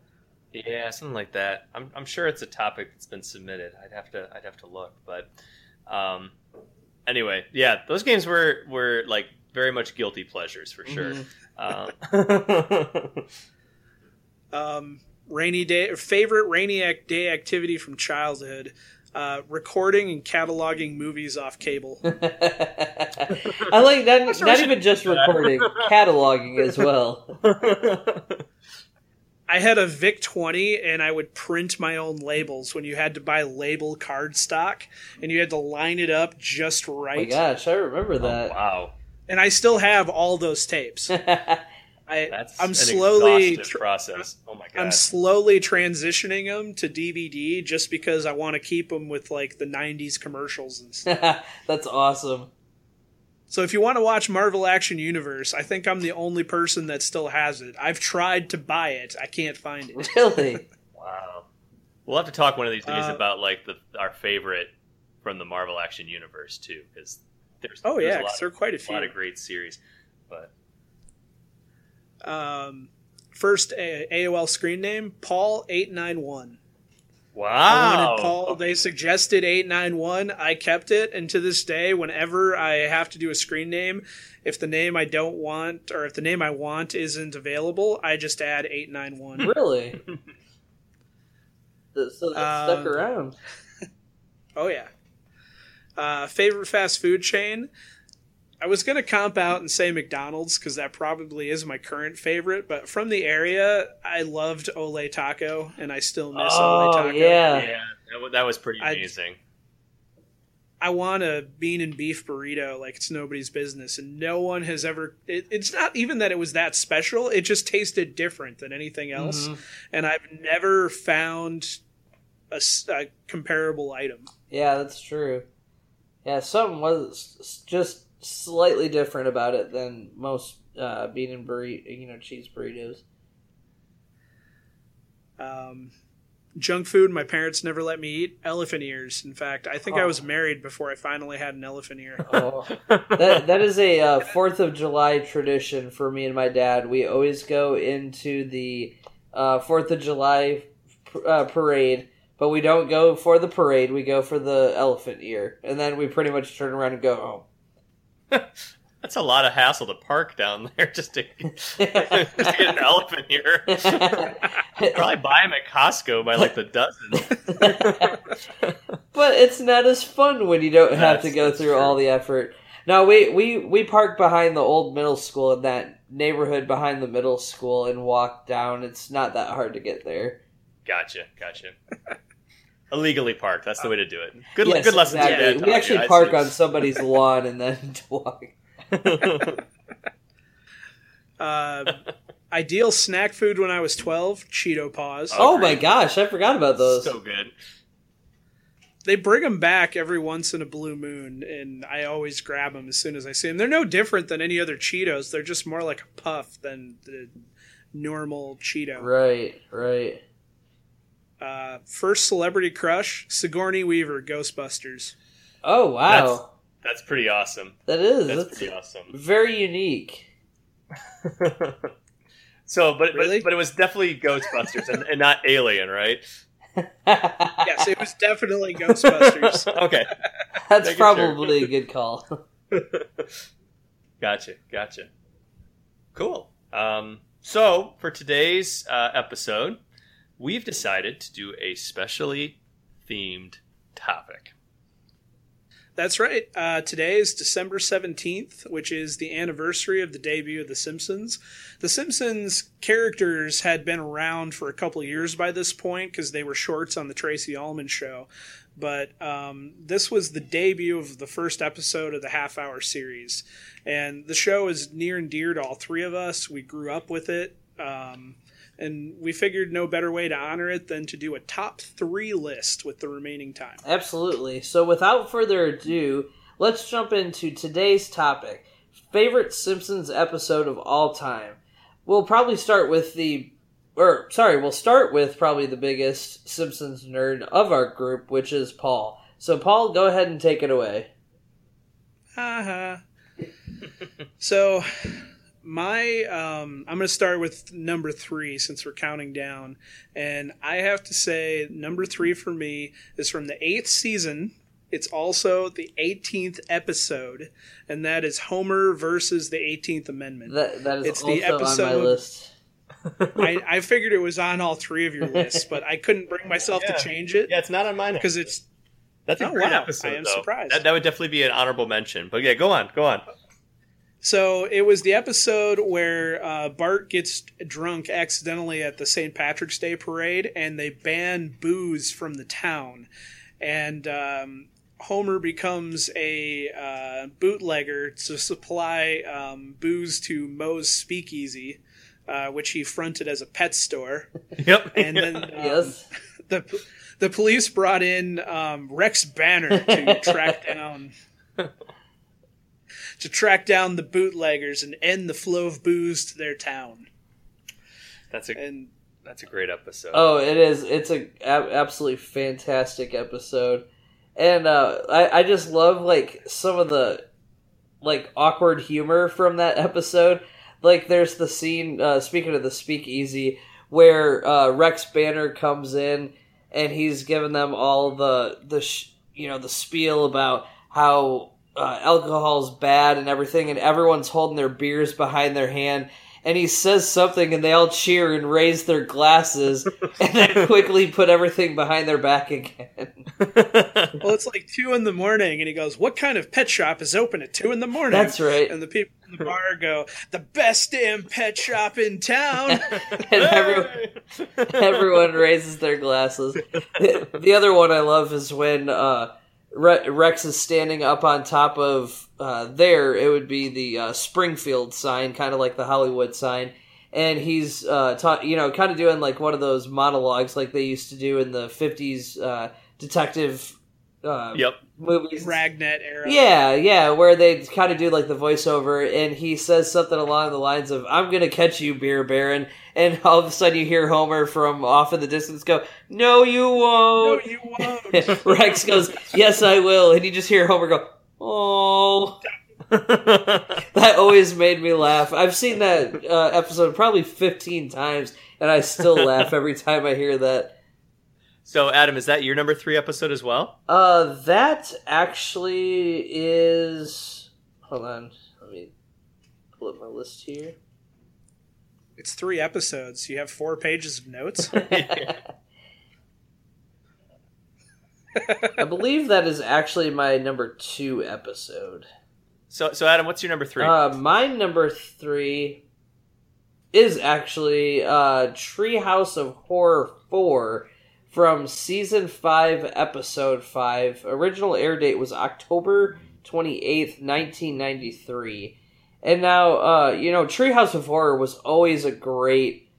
Yeah, something like that. I'm, I'm sure it's a topic that's been submitted. I'd have to I'd have to look, but um, anyway, yeah, those games were were like very much guilty pleasures for sure. Mhm. Um, Um, rainy day favorite rainy ac- day activity from childhood: uh, recording and cataloging movies off cable. I like not, sure not even just recording, cataloging as well. I had a Vic 20 and I would print my own labels when you had to buy label card stock and you had to line it up just right. Oh my gosh, I remember Oh, that. wow, and I still have all those tapes. I, that's I'm an slowly exhaustive tr- process. Oh my god, I'm slowly transitioning them to DVD just because I want to keep them with like the 90s commercials and stuff. That's awesome. So if you want to watch Marvel Action Universe, I think I'm the only person that still has it. I've tried to buy it, I can't find it. Really? wow. We'll have to talk one of these days Uh, about like the our favorite from the Marvel Action Universe too, because there's Oh there's yeah, a 'cause lot, there are quite a few, a lot of great series, but Um, first a- AOL screen name Paul eight nine one. I wow, wanted Paul. They suggested eight nine one. I kept it, and to this day, whenever I have to do a screen name, if the name I don't want or if the name I want isn't available, I just add eight nine one. Really? So that stuck Um, around. Oh yeah. Uh, favorite fast food chain. I was gonna comp out and say McDonald's because that probably is my current favorite. But from the area, I loved Ole Taco, and I still miss Ole Oh Taco. yeah. yeah, that, that was pretty amazing. I want a bean and beef burrito like it's nobody's business, and no one has ever. It, it's not even that it was that special; it just tasted different than anything else, Mhm. and I've never found a comparable item. Yeah, that's true. Yeah, something was just slightly different about it than most uh, bean and burrito, you know, cheese burritos. Um, junk food my parents never let me eat elephant ears. In fact, I think I was Oh. married before I finally had an elephant ear. Oh, that that is a uh, Fourth of July tradition for me and my dad. We always go into the uh, Fourth of July uh, parade, but we don't go for the parade. We go for the elephant ear, and then we pretty much turn around and go home. That's a lot of hassle to park down there just to, just to get an elephant here. Probably buy them at Costco by like the dozen. but it's not as fun when you don't have to go through true. all the effort. No, we, we, we park behind the old middle school in that neighborhood behind the middle school and walk down. It's not that hard to get there. Gotcha, gotcha. Illegally parked. That's the way to do it. Good, Yes, good lesson exactly. to your dad. We actually you, park on somebody's lawn and then walk. Uh, ideal snack food when I was 12 Cheeto Paws. Oh, Oh my gosh, I forgot about those. so good. They bring them back every once in a blue moon, and I always grab them as soon as I see them. They're no different than any other Cheetos. They're just more like a puff than the normal Cheeto. Right, right. Uh, first celebrity crush Sigourney Weaver, Ghostbusters. Oh wow, That's pretty awesome. that is That's that's pretty awesome. very unique. so, but, Really? but but it was definitely Ghostbusters and, and not Alien, right? Yes, it was definitely Ghostbusters. Okay, That's Making sure. probably a good call. gotcha, gotcha. Cool. Um, so for today's uh, episode, we've decided to do a specially themed topic. That's right. Uh, today is December 17th, which is the anniversary of the debut of The Simpsons. The Simpsons characters had been around for a couple years by this point because they were shorts on The Tracey Ullman Show. But um, this was the debut of the first episode of the half hour series. And the show is near and dear to all three of us. We grew up with it. Um, and we figured no better way to honor it than to do a top three list with the remaining time. Absolutely. So, without further ado, let's jump into today's topic favorite Simpsons episode of all time. We'll probably start with the. Or, sorry, we'll start with probably the biggest Simpsons nerd of our group, which is Paul. So, Paul, go ahead and take it away. Haha. Uh-huh. so, my um, I'm going to start with number three since we're counting down, and I have to say number three for me is from the eighth season. It's also the 18th episode, and that is Homer versus the 18th Amendment. That, that is It's also the on my episode- list. I, I figured it was on all three of your lists, but I couldn't bring myself Yeah. to change it Yeah, it's not on mine because it's That's a Oh, great wow. episode. I am though. surprised. That, that would definitely be an honorable mention. But yeah, go on, go on. So it was the episode where uh, Bart gets drunk accidentally at the St. Patrick's Day parade, and they ban booze from the town, and um, Homer becomes a uh, bootlegger to supply um, booze to Moe's Speakeasy, uh, which he fronted as a pet store, Yep. and then um, Yes. the the police brought in um, Rex Banner to track down to track down the bootleggers and end the flow of booze to their town. that's a And that's a great episode. Oh, it is. It's a ab- absolutely fantastic episode, and uh, I I just love like some of the like awkward humor from that episode. Like there's the scene uh, speaking of the speakeasy where uh, Rex Banner comes in and he's giving them all the the sh- you know the spiel about how uh, alcohol's bad and everything, and everyone's holding their beers behind their hand. And he says something, and they all cheer and raise their glasses, and then quickly put everything behind their back again. well, it's like two in the morning, and he goes, "What kind of pet shop is open at two in the morning?" That's right. And the people in the bar go, "The best damn pet shop in town." and everyone, everyone raises their glasses. The, the other one I love is when uh, Re- Rex is standing up on top of uh, there. It would be the uh, Springfield sign, kind of like the Hollywood sign, and he's uh, ta- you know kind of doing like one of those monologues like they used to do in the fifties uh, detective. Uh, yep. Movies. Dragnet era. Yeah, yeah, where they kind of do like the voiceover, and he says something along the lines of "I'm gonna catch you, beer baron," and all of a sudden you hear Homer from off in the distance go, "No, you won't." No, you won't. Rex goes, "Yes, I will," and you just hear Homer go, "Oh." That always made me laugh. I've seen that uh, episode probably 15 times, and I still laugh every time I hear that. So, Adam, is that your number three episode as well? Uh, that actually is. Hold on, let me pull up my list here. It's three episodes. You have four pages of notes. I believe that is actually my number two episode. So, so Adam, what's your number three? Uh, my number three is actually uh, Treehouse of Horror 4 from season 5, episode 5. Original air date was October 28th, 1993. And now, uh, you know, Treehouse of Horror was always a great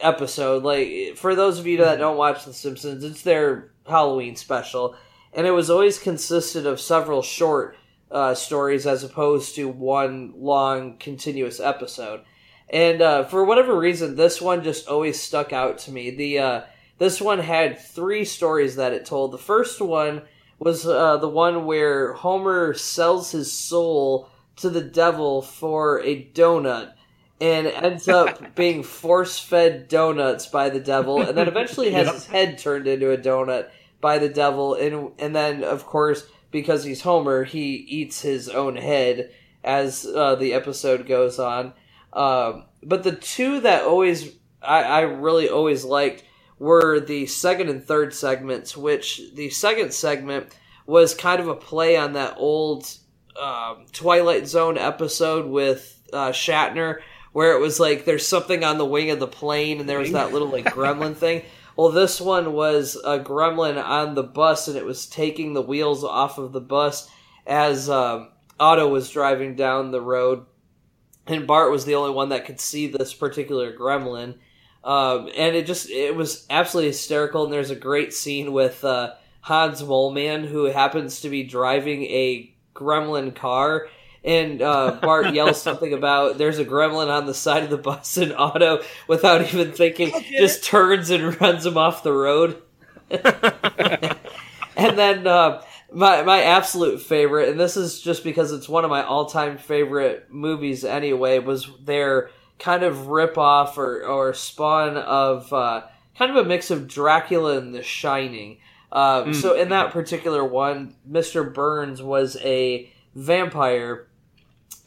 episode. Like, for those of you that don't watch The Simpsons, it's their Halloween special. And it was always consisted of several short uh, stories as opposed to one long continuous episode. And uh, for whatever reason, this one just always stuck out to me. The uh, this one had three stories that it told. The first one was uh, the one where Homer sells his soul to the devil for a donut. And ends up being force fed donuts by the devil, and then eventually has Yep. his head turned into a donut by the devil, and and then of course because he's Homer, he eats his own head as uh, the episode goes on. Um, but the two that always I, I really always liked were the second and third segments, which the second segment was kind of a play on that old um, Twilight Zone episode with uh, Shatner, where it was like there's something on the wing of the plane, and there was that little like gremlin thing. Well, this one was a gremlin on the bus, and it was taking the wheels off of the bus as um, Otto was driving down the road, and Bart was the only one that could see this particular gremlin. Um, and it just it was absolutely hysterical. And there's a great scene with uh, Hans Moleman, who happens to be driving a gremlin car. And uh, Bart yells something about there's a gremlin on the side of the bus, and Otto, without even thinking, just turns and runs him off the road. and then uh, my my absolute favorite, and this is just because it's one of my all time favorite movies anyway, was their kind of rip off or or spawn of uh, kind of a mix of Dracula and The Shining. Um, So in that particular one, Mister Burns was a vampire,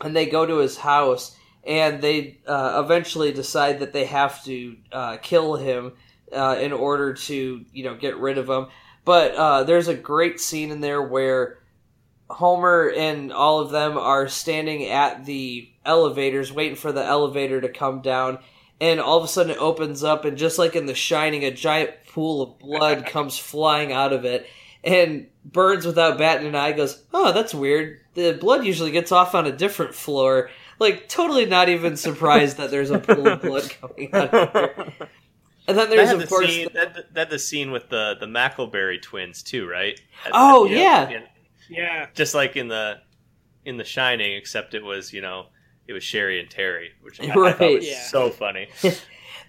and they go to his house, and they uh, eventually decide that they have to uh, kill him uh, in order to you know get rid of him. But uh, there's a great scene in there where Homer and all of them are standing at the elevators, waiting for the elevator to come down, and all of a sudden it opens up, and just like in The Shining, a giant pool of blood comes flying out of it. And Burns, without batting an eye, goes, "Oh, that's weird. The blood usually gets off on a different floor." Like, totally not even surprised that there's a pool of blood coming out of here. And then there's had of the course scene, that, that the scene with the the Mackleberry twins too, right? At- Oh, at the- yeah. yeah. just like in the in the Shining, except it was you know it was Sherri and Terri, which I, I thought was Yeah. so funny.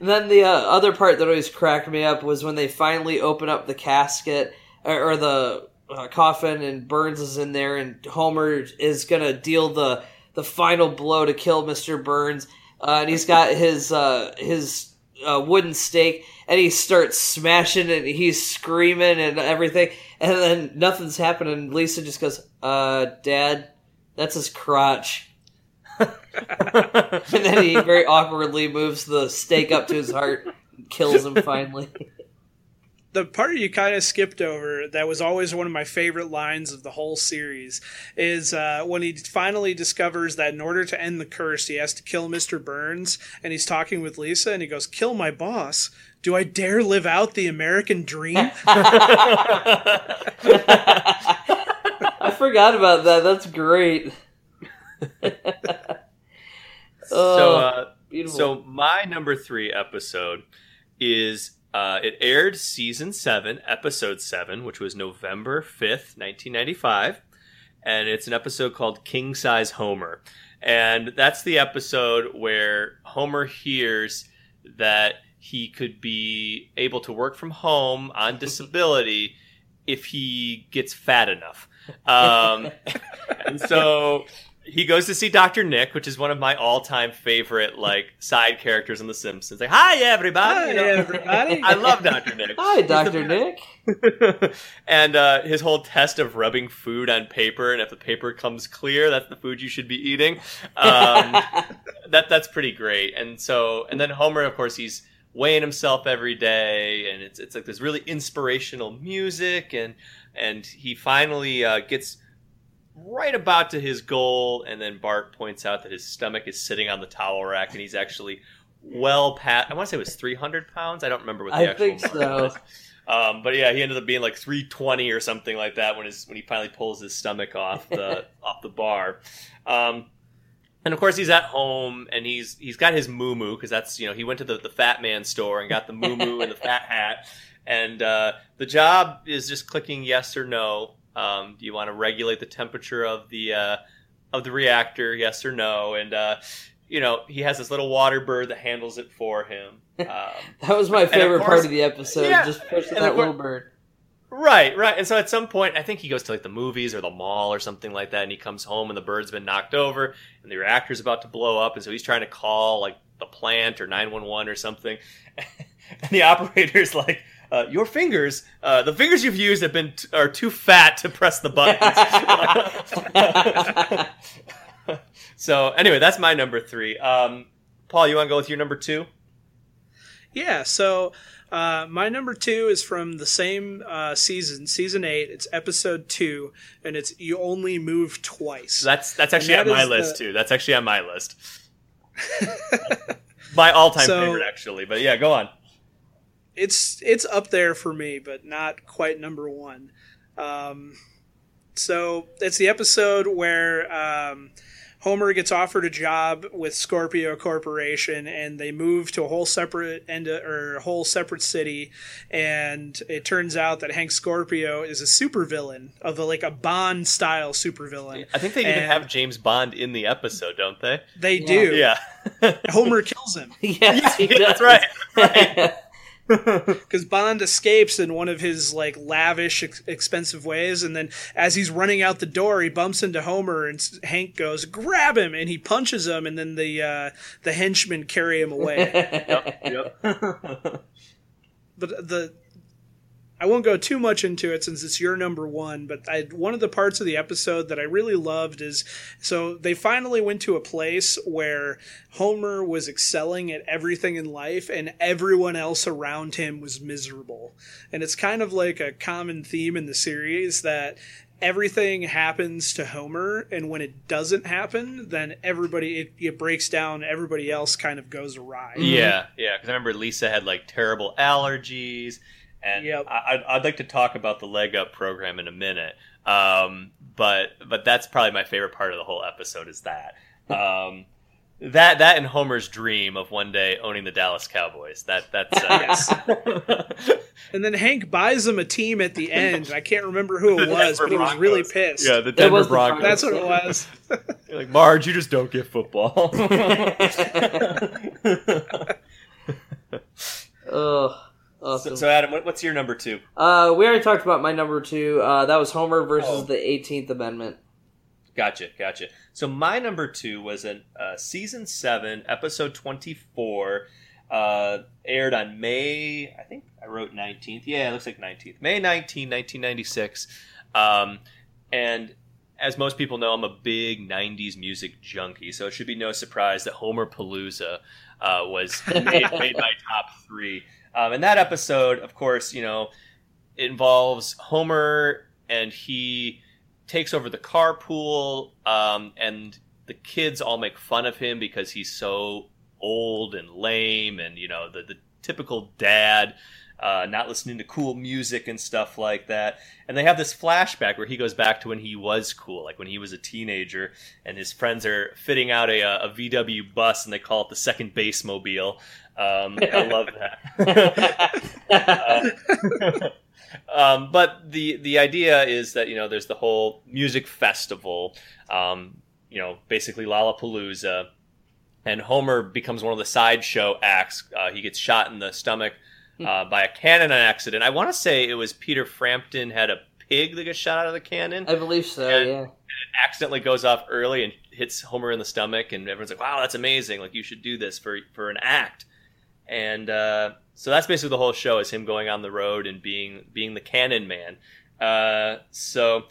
And then the uh, other part that always cracked me up was when they finally open up the casket or, or the uh, coffin, and Burns is in there, and Homer is gonna deal the the final blow to kill Mister Burns, uh, and he's got his uh, his uh, wooden stake, and he starts smashing and he's screaming and everything, and then nothing's happening. Lisa just goes, "Uh, Dad, that's his crotch." and then he very awkwardly moves the stake up to his heart, and kills him finally. the part you kind of skipped over that was always one of my favorite lines of the whole series is uh, when he finally discovers that in order to end the curse he has to kill mr burns and he's talking with lisa and he goes kill my boss do i dare live out the american dream I forgot about that. That's great. so, Oh, uh, beautiful. so my number three episode is uh, it aired season seven, episode seven, which was November fifth, nineteen ninety five, and it's an episode called King Size Homer, and that's the episode where Homer hears that he could be able to work from home on disability if he gets fat enough. Um, and so he goes to see Dr. Nick, which is one of my all-time favorite like side characters in The Simpsons. Like, hi everybody, Hi, you know? everybody. I love Dr. Nick. Hi, Doctor. Nick. and uh, his whole test of rubbing food on paper, and if the paper comes clear, that's the food you should be eating. Um, that that's pretty great. And so, and then Homer, of course, he's weighing himself every day, and it's it's like this really inspirational music, and and he finally uh, gets right about to his goal, and then Bart points out that his stomach is sitting on the towel rack, and he's actually well past. I want to say it was three hundred pounds. I don't remember what the I actual think so. was. Um, but yeah, he ended up being like 320 or something like that when his when he finally pulls his stomach off the off the bar. Um, and of course, he's at home and he's he's got his moo moo because that's you know he went to the, the fat man store and got the moo moo and the fat hat. And uh, the job is just clicking yes or no. Um, do you want to regulate the temperature of the uh, of the reactor? Yes or no? And uh, you know he has this little water bird that handles it for him. Um, That was my of favorite course- part of the episode. Yeah, just pushing that of little bird. Right, right. And so at some point, I think he goes to like the movies or the mall or something like that, and he comes home and the bird's been knocked over and the reactor's about to blow up, and so he's trying to call like the plant or 911 or something. and the operator's like, uh, your fingers, uh, the fingers you've used have been t- are too fat to press the buttons. so anyway, that's my number three. Um, Paul, you want to go with your number two? Yeah, so uh, my number two is from the same uh, season, season eight. It's episode two, and it's "You Only Move Twice." That's that's actually And on my list the- too. That's actually on my list. my all-time So- favorite, actually. But yeah, go on. It's it's up there for me, but not quite number one. Um, so it's the episode where um, Homer gets offered a job with Scorpio Corporation, and they move to a whole separate end or a whole separate city. And it turns out that Hank Scorpio is a supervillain of a, like a Bond style supervillain. I think they even have James Bond in the episode, don't they? They Yeah. do. Yeah, Homer kills him. yes, he that's right. right. because Bond escapes in one of his like lavish, ex- expensive ways, and then as he's running out the door, he bumps into Homer, and Hank goes, "Grab him!" and he punches him, and then the uh, the henchmen carry him away. yep. but the I won't go too much into it since it's your number one. But I, one of the parts of the episode that I really loved is so they finally went to a place where Homer was excelling at everything in life, and everyone else around him was miserable. And it's kind of like a common theme in the series that everything happens to Homer, and when it doesn't happen, then everybody it, it breaks down. Everybody else kind of goes awry. Yeah, mm-hmm. yeah. Because I remember Lisa had like terrible allergies, and Yep. I, I'd, I'd like to talk about the leg up program in a minute. Um, but but that's probably my favorite part of the whole episode is that. Um, that that and Homer's dream of one day owning the Dallas Cowboys. That that's uh, And then Hank buys him a team at the end. I can't remember who it was, but he was really pissed. yeah, the Denver was the Broncos. That's what it was. You're like Marge, you just don't get football. Ugh. Awesome. So, so Adam, what, what's your number two? uh, we already talked about my number two. Uh, that was Homer versus Oh. the 18th Amendment. Gotcha, gotcha. So my number two was an uh, season seven, episode twenty four, uh, aired on May. I think I wrote nineteenth. Yeah, it looks like nineteenth, May 19, 1996. Um, and as most people know, I'm a big '90s music junkie, so it should be no surprise that Homerpalooza uh, was made, made my top three. Um, and that episode, of course, you know, involves Homer and he takes over the carpool, um, and the kids all make fun of him because he's so old and lame, and you know the the typical dad. Uh, not listening to cool music and stuff like that. And they have this flashback where he goes back to when he was cool, like when he was a teenager, and his friends are fitting out a, a VW bus, and they call it the second base mobile. Um, I love that. um, but the the idea is that you know there's the whole music festival, um, you know, basically Lollapalooza, and Homer becomes one of the sideshow acts. Uh, he gets shot in the stomach uh, by a cannon accident. I want to say it was Peter Frampton had a pig that got shot out of the cannon. I believe so, And- yeah. accidentally goes off early and hits Homer in the stomach, and everyone's like, "Wow, that's amazing! Like you should do this for for an act." And uh, so that's basically the whole show is him going on the road and being being the Cannon Man. Uh, so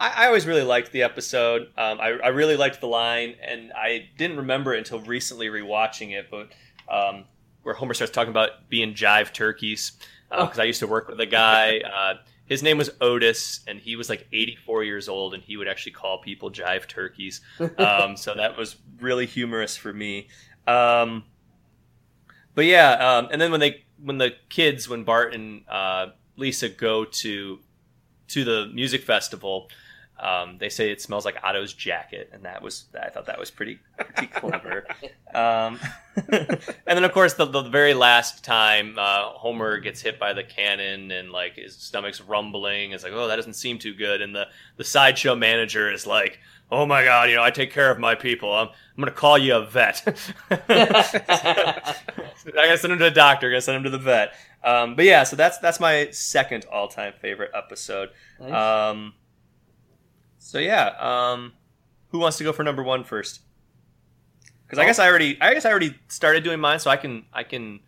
I, I always really liked the episode. Um, I, I really liked the line, and I didn't remember it until recently rewatching it, but um, where Homer starts talking about being jive turkeys because I used to work with a guy. Uh, his name was Otis, and he was like 84 years old, and he would actually call people jive turkeys. Um, so that was really humorous for me. Um, but yeah, um, and then when they when the kids when Bart and uh, Lisa go to to the music festival, um, they say it smells like Otto's jacket, and that was I thought that was pretty pretty clever. um, and then of course the, the very last time uh, Homer gets hit by the cannon and like his stomach's rumbling, it's like oh that doesn't seem too good, and the the sideshow manager is like. Oh my God! You know I take care of my people. I'm, I'm gonna call you a vet. I gotta send him to the doctor. I gotta send him to the vet. Um, but yeah, so that's that's my second all time favorite episode. Nice. So yeah, um, who wants to go for number one first? Because I guess I already I guess I already started doing mine, so I can I can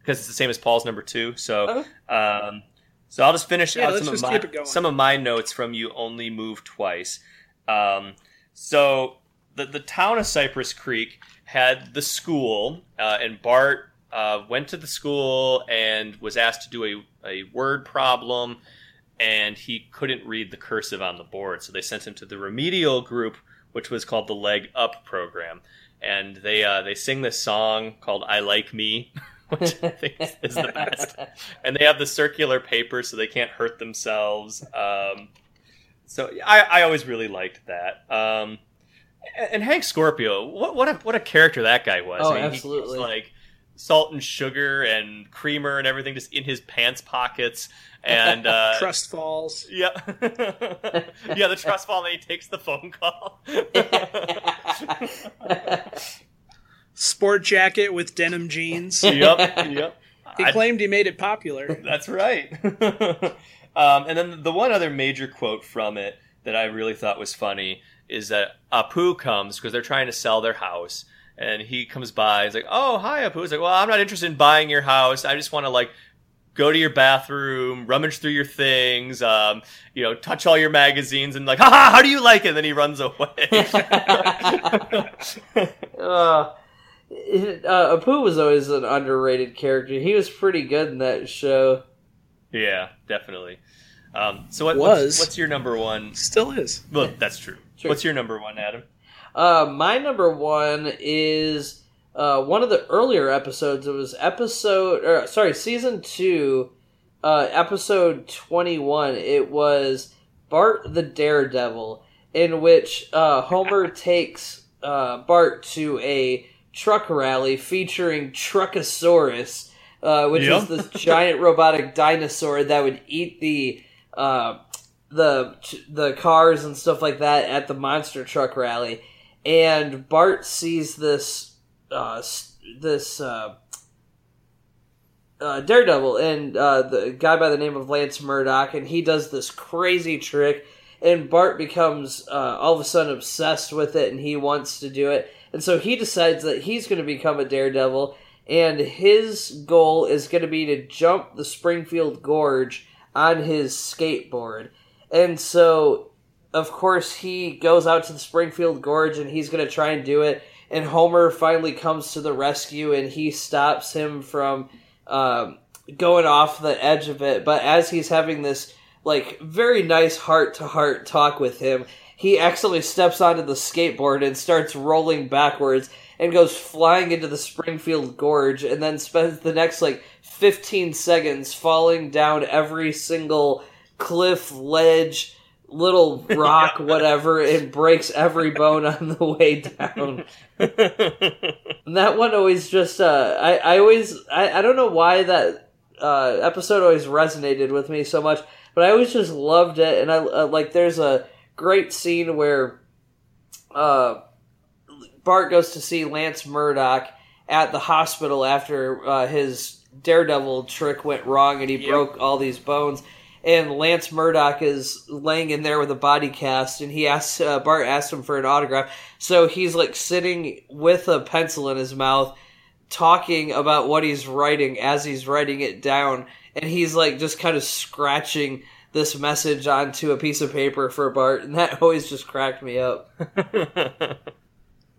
because it's the same as Paul's number two. So um, so I'll just finish Yeah, out some of my keep it going. some of my notes from you only move twice. Um, so the the town of Cypress Creek had the school, uh, and Bart uh, went to the school and was asked to do a, a word problem, and he couldn't read the cursive on the board, so they sent him to the remedial group, which was called the Leg Up program, and they uh, they sing this song called "I Like Me." Which I think is the best, and they have the circular paper so they can't hurt themselves. Um, so I, I always really liked that. Um, and, and Hank Scorpio, what what a, what a character that guy was. Oh, I mean, he absolutely. was like salt and sugar and creamer and everything just in his pants pockets. And uh, Trust falls. yeah, yeah, the trust fall. And he takes the phone call. Sport jacket with denim jeans. yep, yep. He I- claimed he made it popular. That's right. um, and then the one other major quote from it that I really thought was funny is that Apu comes because they're trying to sell their house, and he comes by. He's like, "Oh, hi, Apu." He's like, "Well, I'm not interested in buying your house. I just want to like." Go to your bathroom, rummage through your things, um, you know, touch all your magazines, and like, haha, how do you like it? And then he runs away. uh, it- uh, Apu was always an underrated character. He was pretty good in that show. yeah, definitely. Um, so what, Was. what's, what's your number one? Still is. Well, that's true. Sure. What's your number one, Adam? Uh, my number one is uh, one of the earlier episodes. It was episode, or sorry, season two, uh, episode twenty-one. It was Bart the Daredevil, in which uh, Homer takes uh, Bart to a truck rally featuring Truckosaurus, uh, which Yeah. is this giant robotic dinosaur that would eat the uh, the the cars and stuff like that at the monster truck rally, and Bart sees this uh, this uh, uh, Daredevil and uh, the guy by the name of Lance Murdock, and he does this crazy trick, and Bart becomes uh, all of a sudden obsessed with it, and he wants to do it, and so he decides that he's going to become a Daredevil, and his goal is going to be to jump the Springfield Gorge on his skateboard, and so of course he goes out to the Springfield Gorge, and he's going to try and do it. And Homer finally comes to the rescue, and he stops him from um, going off the edge of it. But as he's having this like very nice heart to heart talk with him, he accidentally steps onto the skateboard and starts rolling backwards and goes flying into the Springfield Gorge and then spends the next like 15 seconds falling down every single cliff, ledge, little rock, whatever, it breaks every bone on the way down. And that one always just uh, I I always I, I don't know why that uh, episode always resonated with me so much, but I always just loved it. And I uh, like there's a great scene where uh, Bart goes to see Lance Murdock at the hospital after uh, his Daredevil trick went wrong and he Yep. broke all these bones. And Lance Murdock is laying in there with a body cast, and he asks uh, Bart asked him for an autograph. So he's like sitting with a pencil in his mouth, talking about what he's writing as he's writing it down, and he's like just kind of scratching this message onto a piece of paper for Bart, and that always just cracked me up.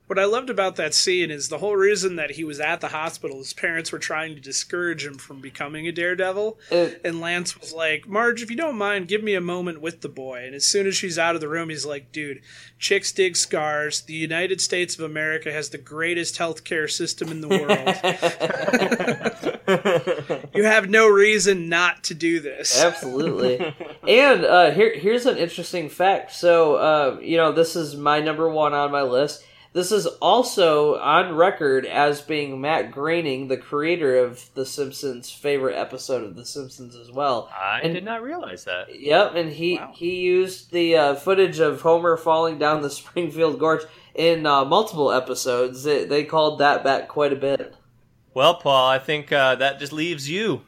What I loved about that scene is the whole reason that he was at the hospital. His parents were trying to discourage him from becoming a daredevil, It- and Lance was like, "Marge, if you don't mind, give me a moment with the boy." And as soon as she's out of the room, he's like, "Dude, chicks dig scars. The United States of America has the greatest healthcare system in the world. you have no reason not to do this." Absolutely. and uh, here, here's an interesting fact. So, uh, you know, this is my number one on my list. This is also on record as being Matt Groening, the creator of The Simpsons' favorite episode of The Simpsons as well. I And- did not realize that. Yep, and he Wow. he used the uh, footage of Homer falling down the Springfield Gorge in uh, multiple episodes. They, they called that back quite a bit. Well, Paul, I think uh, that just leaves you.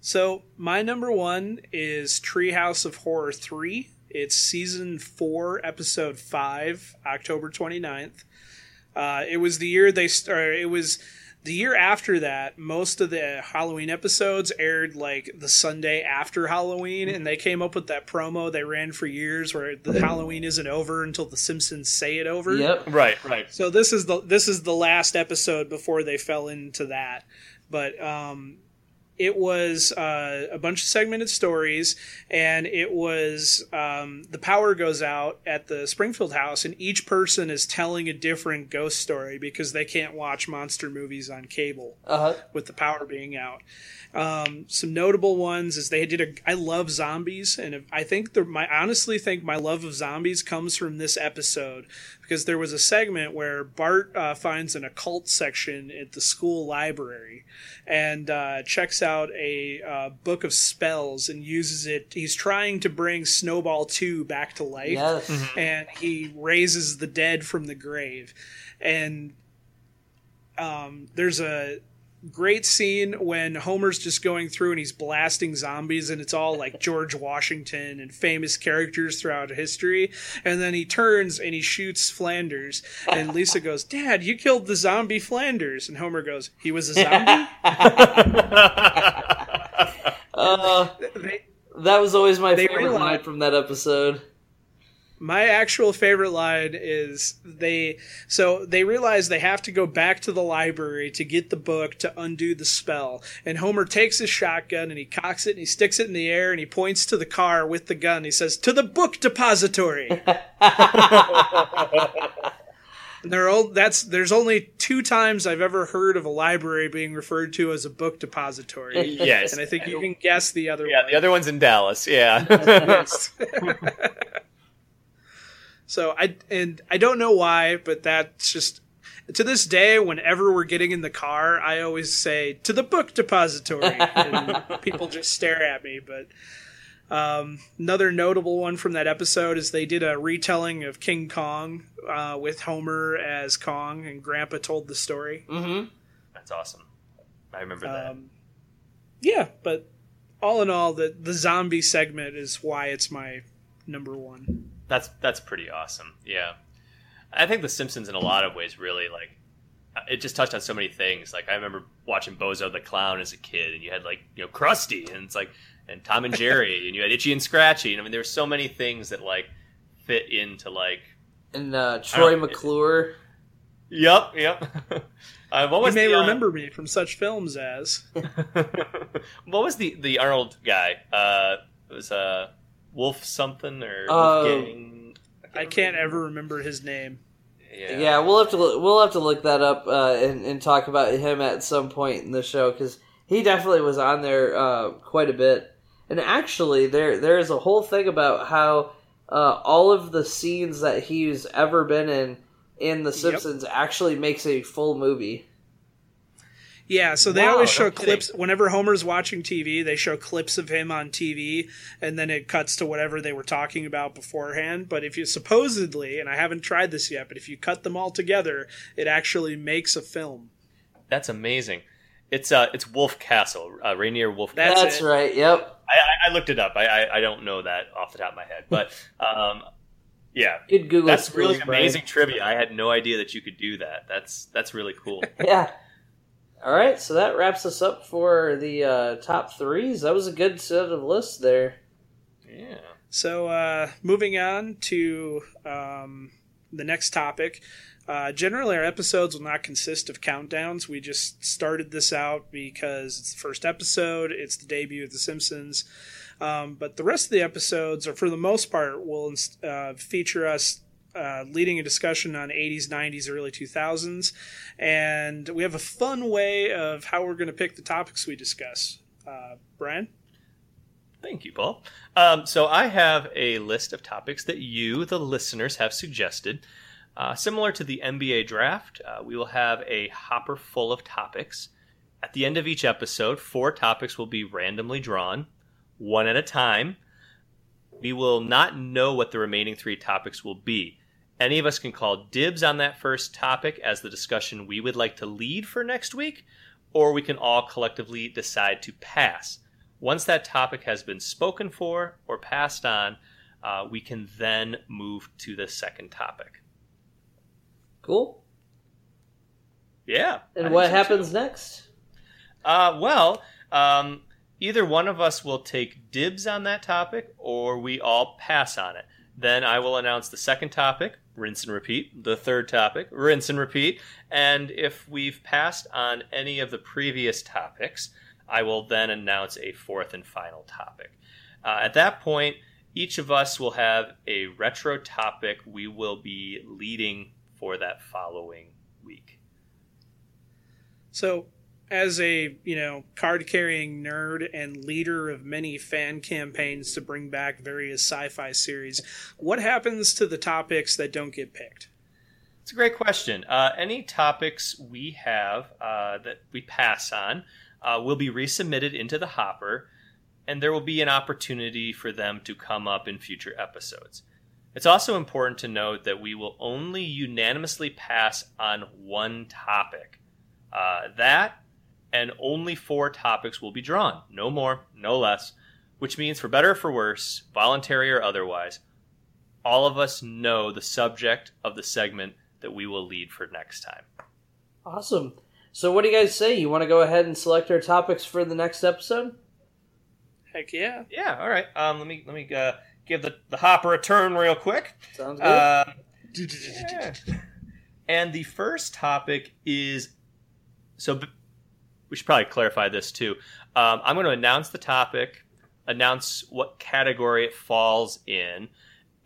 So my number one is Treehouse of Horror 3. It's season 4, episode 5, October 29th. Uh, it was the year they started, it was the year after that, most of the Halloween episodes aired like the Sunday after Halloween, and they came up with that promo they ran for years where the Halloween isn't over until the Simpsons say it over. Yep. Right, right. So this is the this is the last episode before they fell into that, but um, it was uh, a bunch of segmented stories, and it was um, the power goes out at the Springfield house, and each person is telling a different ghost story because they can't watch monster movies on cable Uh huh. with the power being out. Um, some notable ones is they did a. I love zombies, and I think the my I honestly think my love of zombies comes from this episode because there was a segment where Bart uh, finds an occult section at the school library and uh, checks out a uh, book of spells and uses it. He's trying to bring Snowball Two back to life Yes. and he raises the dead from the grave. And um, there's a great scene when Homer's just going through and he's blasting zombies, and it's all like George Washington and famous characters throughout history. And then he turns and he shoots Flanders, and Lisa goes, "Dad, you killed the zombie Flanders." And Homer goes, "He was a zombie." Uh, They- that was always my favorite realize- line from that episode. My actual favorite line is they so they realize they have to go back to the library to get the book to undo the spell. And Homer takes his shotgun and he cocks it and he sticks it in the air and he points to the car with the gun. He says, "To the book depository." And there are all, that's there's only two times I've ever heard of a library being referred to as a book depository. Yes. And I think you can guess the other Yeah, one. the other one's in Dallas. Yeah. So I and I don't know why, but that's just to this day. Whenever we're getting in the car, I always say to the book depository, and people just stare at me. But um, another notable one from that episode is they did a retelling of King Kong uh, with Homer as Kong, and Grandpa told the story. Mm-hmm. That's awesome. I remember that. Um, yeah, but all in all, the the zombie segment is why it's my number one. That's that's pretty awesome. Yeah, I think The Simpsons in a lot of ways really like it just touched on so many things. Like I remember watching Bozo the Clown as a kid, and you had like you know Krusty, and it's like and Tom and Jerry, and you had Itchy and Scratchy. And I mean, there were so many things that like fit into like. And uh, Troy don't- McClure. Yep, yep. uh, what You may the, uh, remember me from such films as what was the the Arnold guy? Uh, it was uh, Wolf something or Oh. Wolfgang? I can't ever remember his name. Yeah. Yeah. we'll have to look, we'll have to look that up uh, and, and talk about him at some point in the show because he definitely was on there uh, quite a bit. And actually, there there is a whole thing about how uh, all of the scenes that he's ever been in in The Simpsons actually makes a full movie. Yeah, so they Wow, always no show kidding. clips whenever Homer's watching TV. They show clips of him on TV, and then it cuts to whatever they were talking about beforehand. But if you supposedly, and I haven't tried this yet, but if you cut them all together, it actually makes a film. That's amazing. It's uh, it's Wolfcastle, uh, Rainier Wolf. That's That's, it. right. Yep. I, I, I looked it up. I, I I don't know that off the top of my head, but um, yeah, Good Google. that's really Brian. amazing trivia. I had no idea that you could do that. That's that's really cool. Yeah. All right, so that wraps us up for the uh, top threes. That was a good set of lists there. yeah. So, uh, moving on to um, the next topic. Uh, generally, our episodes will not consist of countdowns. We just started this out because it's the first episode, it's the debut of The Simpsons. Um, but the rest of the episodes, or for the most part, will uh, feature us uh, leading a discussion on 80s, 90s, early 2000s. And we have a fun way of how we're going to pick the topics we discuss. Uh, Brian? Thank you, Paul. Um, so I have a list of topics that you, the listeners, have suggested. Uh, similar to the NBA draft, uh, we will have a hopper full of topics. At the end of each episode, four topics will be randomly drawn, one at a time. We will not know what the remaining three topics will be. Any of us can call dibs on that first topic as the discussion we would like to lead for next week, or we can all collectively decide to pass. Once that topic has been spoken for or passed on, uh, we can then move to the second topic. Cool. Yeah. And what happens next? Uh, well, um, either one of us will take dibs on that topic, or we all pass on it. Then I will announce the second topic, rinse and repeat. The third topic, rinse and repeat. And if we've passed on any of the previous topics, I will then announce a fourth and final topic. Uh, at that point, each of us will have a retro topic we will be leading for that following week. So, as a you know card carrying nerd and leader of many fan campaigns to bring back various sci-fi series, what happens to the topics that don't get picked? It's a great question. Uh, any topics we have uh, that we pass on uh, will be resubmitted into the hopper, and there will be an opportunity for them to come up in future episodes. It's also important to note that we will only unanimously pass on one topic. Uh, that and only four topics will be drawn. No more, no less. Which means, for better or for worse, voluntary or otherwise, all of us know the subject of the segment that we will lead for next time. Awesome. So, what do you guys say? You want to go ahead and select our topics for the next episode? Heck yeah! Yeah, all right. Um, let me let me uh, give the, the hopper a turn real quick. Sounds good. Uh, yeah. And the first topic is so b- we should probably clarify this too. Um, I'm going to announce the topic, announce what category it falls in,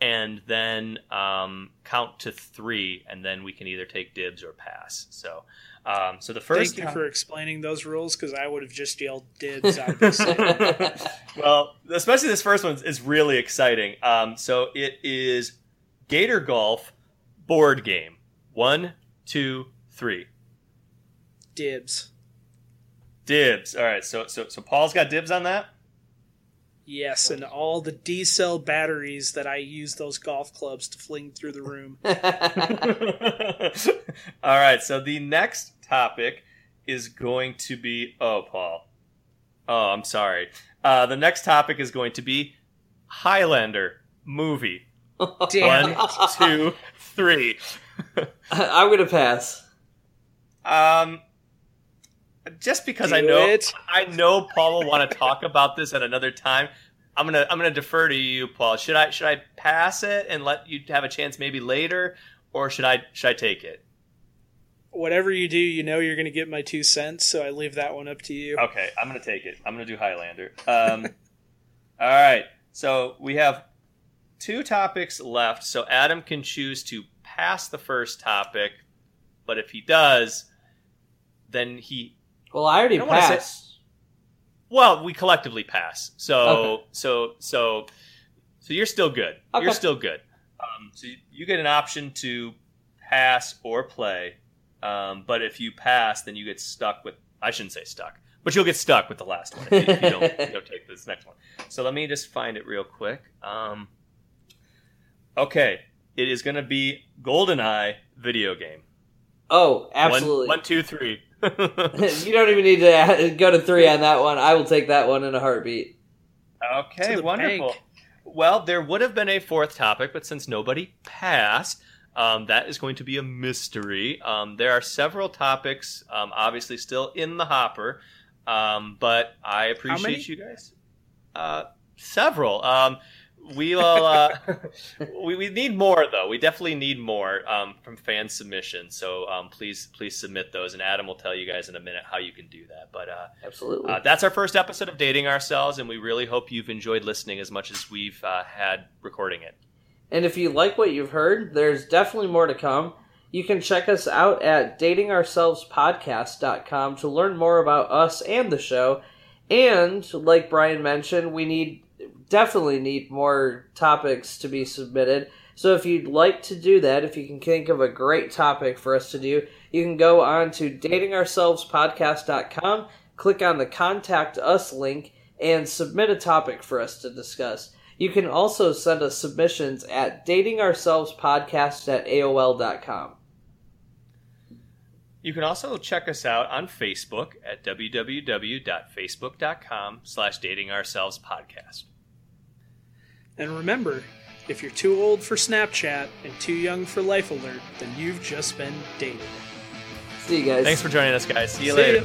and then um, count to three, and then we can either take dibs or pass. So, um, so the first Thank you for explaining those rules because I would have just yelled dibs out of well, especially this first one is really exciting. Um, so it is Gator Golf board game. One, two, three. dibs. Dibs. All right. So so so Paul's got dibs on that. Yes, and all the D cell batteries that I use those golf clubs to fling through the room. All right. So the next topic is going to be. Oh, Paul. Oh, I'm sorry. Uh, the next topic is going to be Highlander movie. Damn. One, two, three. I'm gonna pass. Um, just because Do I know it. I know Paul will want to talk about this at another time. I'm gonna I'm gonna defer to you, Paul. Should I should I pass it and let you have a chance maybe later, or should I should I take it? Whatever you do, you know you're going to get my two cents, so I leave that one up to you. Okay, I'm gonna take it. I'm gonna do Highlander. Um, all right. So we have two topics left. So Adam can choose to pass the first topic, but if he does, then he Well, I already I don't say- Well, we collectively pass. So Okay. so so so you're still good. Okay. You're still good. Um, so you, you get an option to pass or play. Um, but if you pass, then you get stuck with. I shouldn't say stuck, but you'll get stuck with the last one if you, if you don't, you don't take this next one. So let me just find it real quick. Um, okay, it is going to be GoldenEye video game. Oh, absolutely. one, two, three. you don't even need to go to three on that one. I will take that one in a heartbeat. Okay, wonderful. bank. Well, there would have been a fourth topic, but since nobody passed, um, that is going to be a mystery. Um, there are several topics, um, obviously, still in the hopper, um, but I many? appreciate you guys. Uh, several. We will. Uh, we, we need more though. We definitely need more um, from fan submissions. So um, please, please submit those, and Adam will tell you guys in a minute how you can do that. But uh, Absolutely. uh, that's our first episode of Dating Ourselves, and we really hope you've enjoyed listening as much as we've uh, had recording it. And if you like what you've heard, there's definitely more to come. You can check us out at datingourselvespodcast.com to learn more about us and the show. And like Brian mentioned, we need definitely need more topics to be submitted. So if you'd like to do that, if you can think of a great topic for us to do, you can go on to datingourselvespodcast.com, click on the contact us link and submit a topic for us to discuss. You can also send us submissions at datingourselvespodcast at AOL.com. You can also check us out on Facebook at www.facebook.com slash datingourselvespodcast. And remember, if you're too old for Snapchat and too young for Life Alert, then you've just been dated. See you guys. Thanks for joining us, guys. See you See later. ya.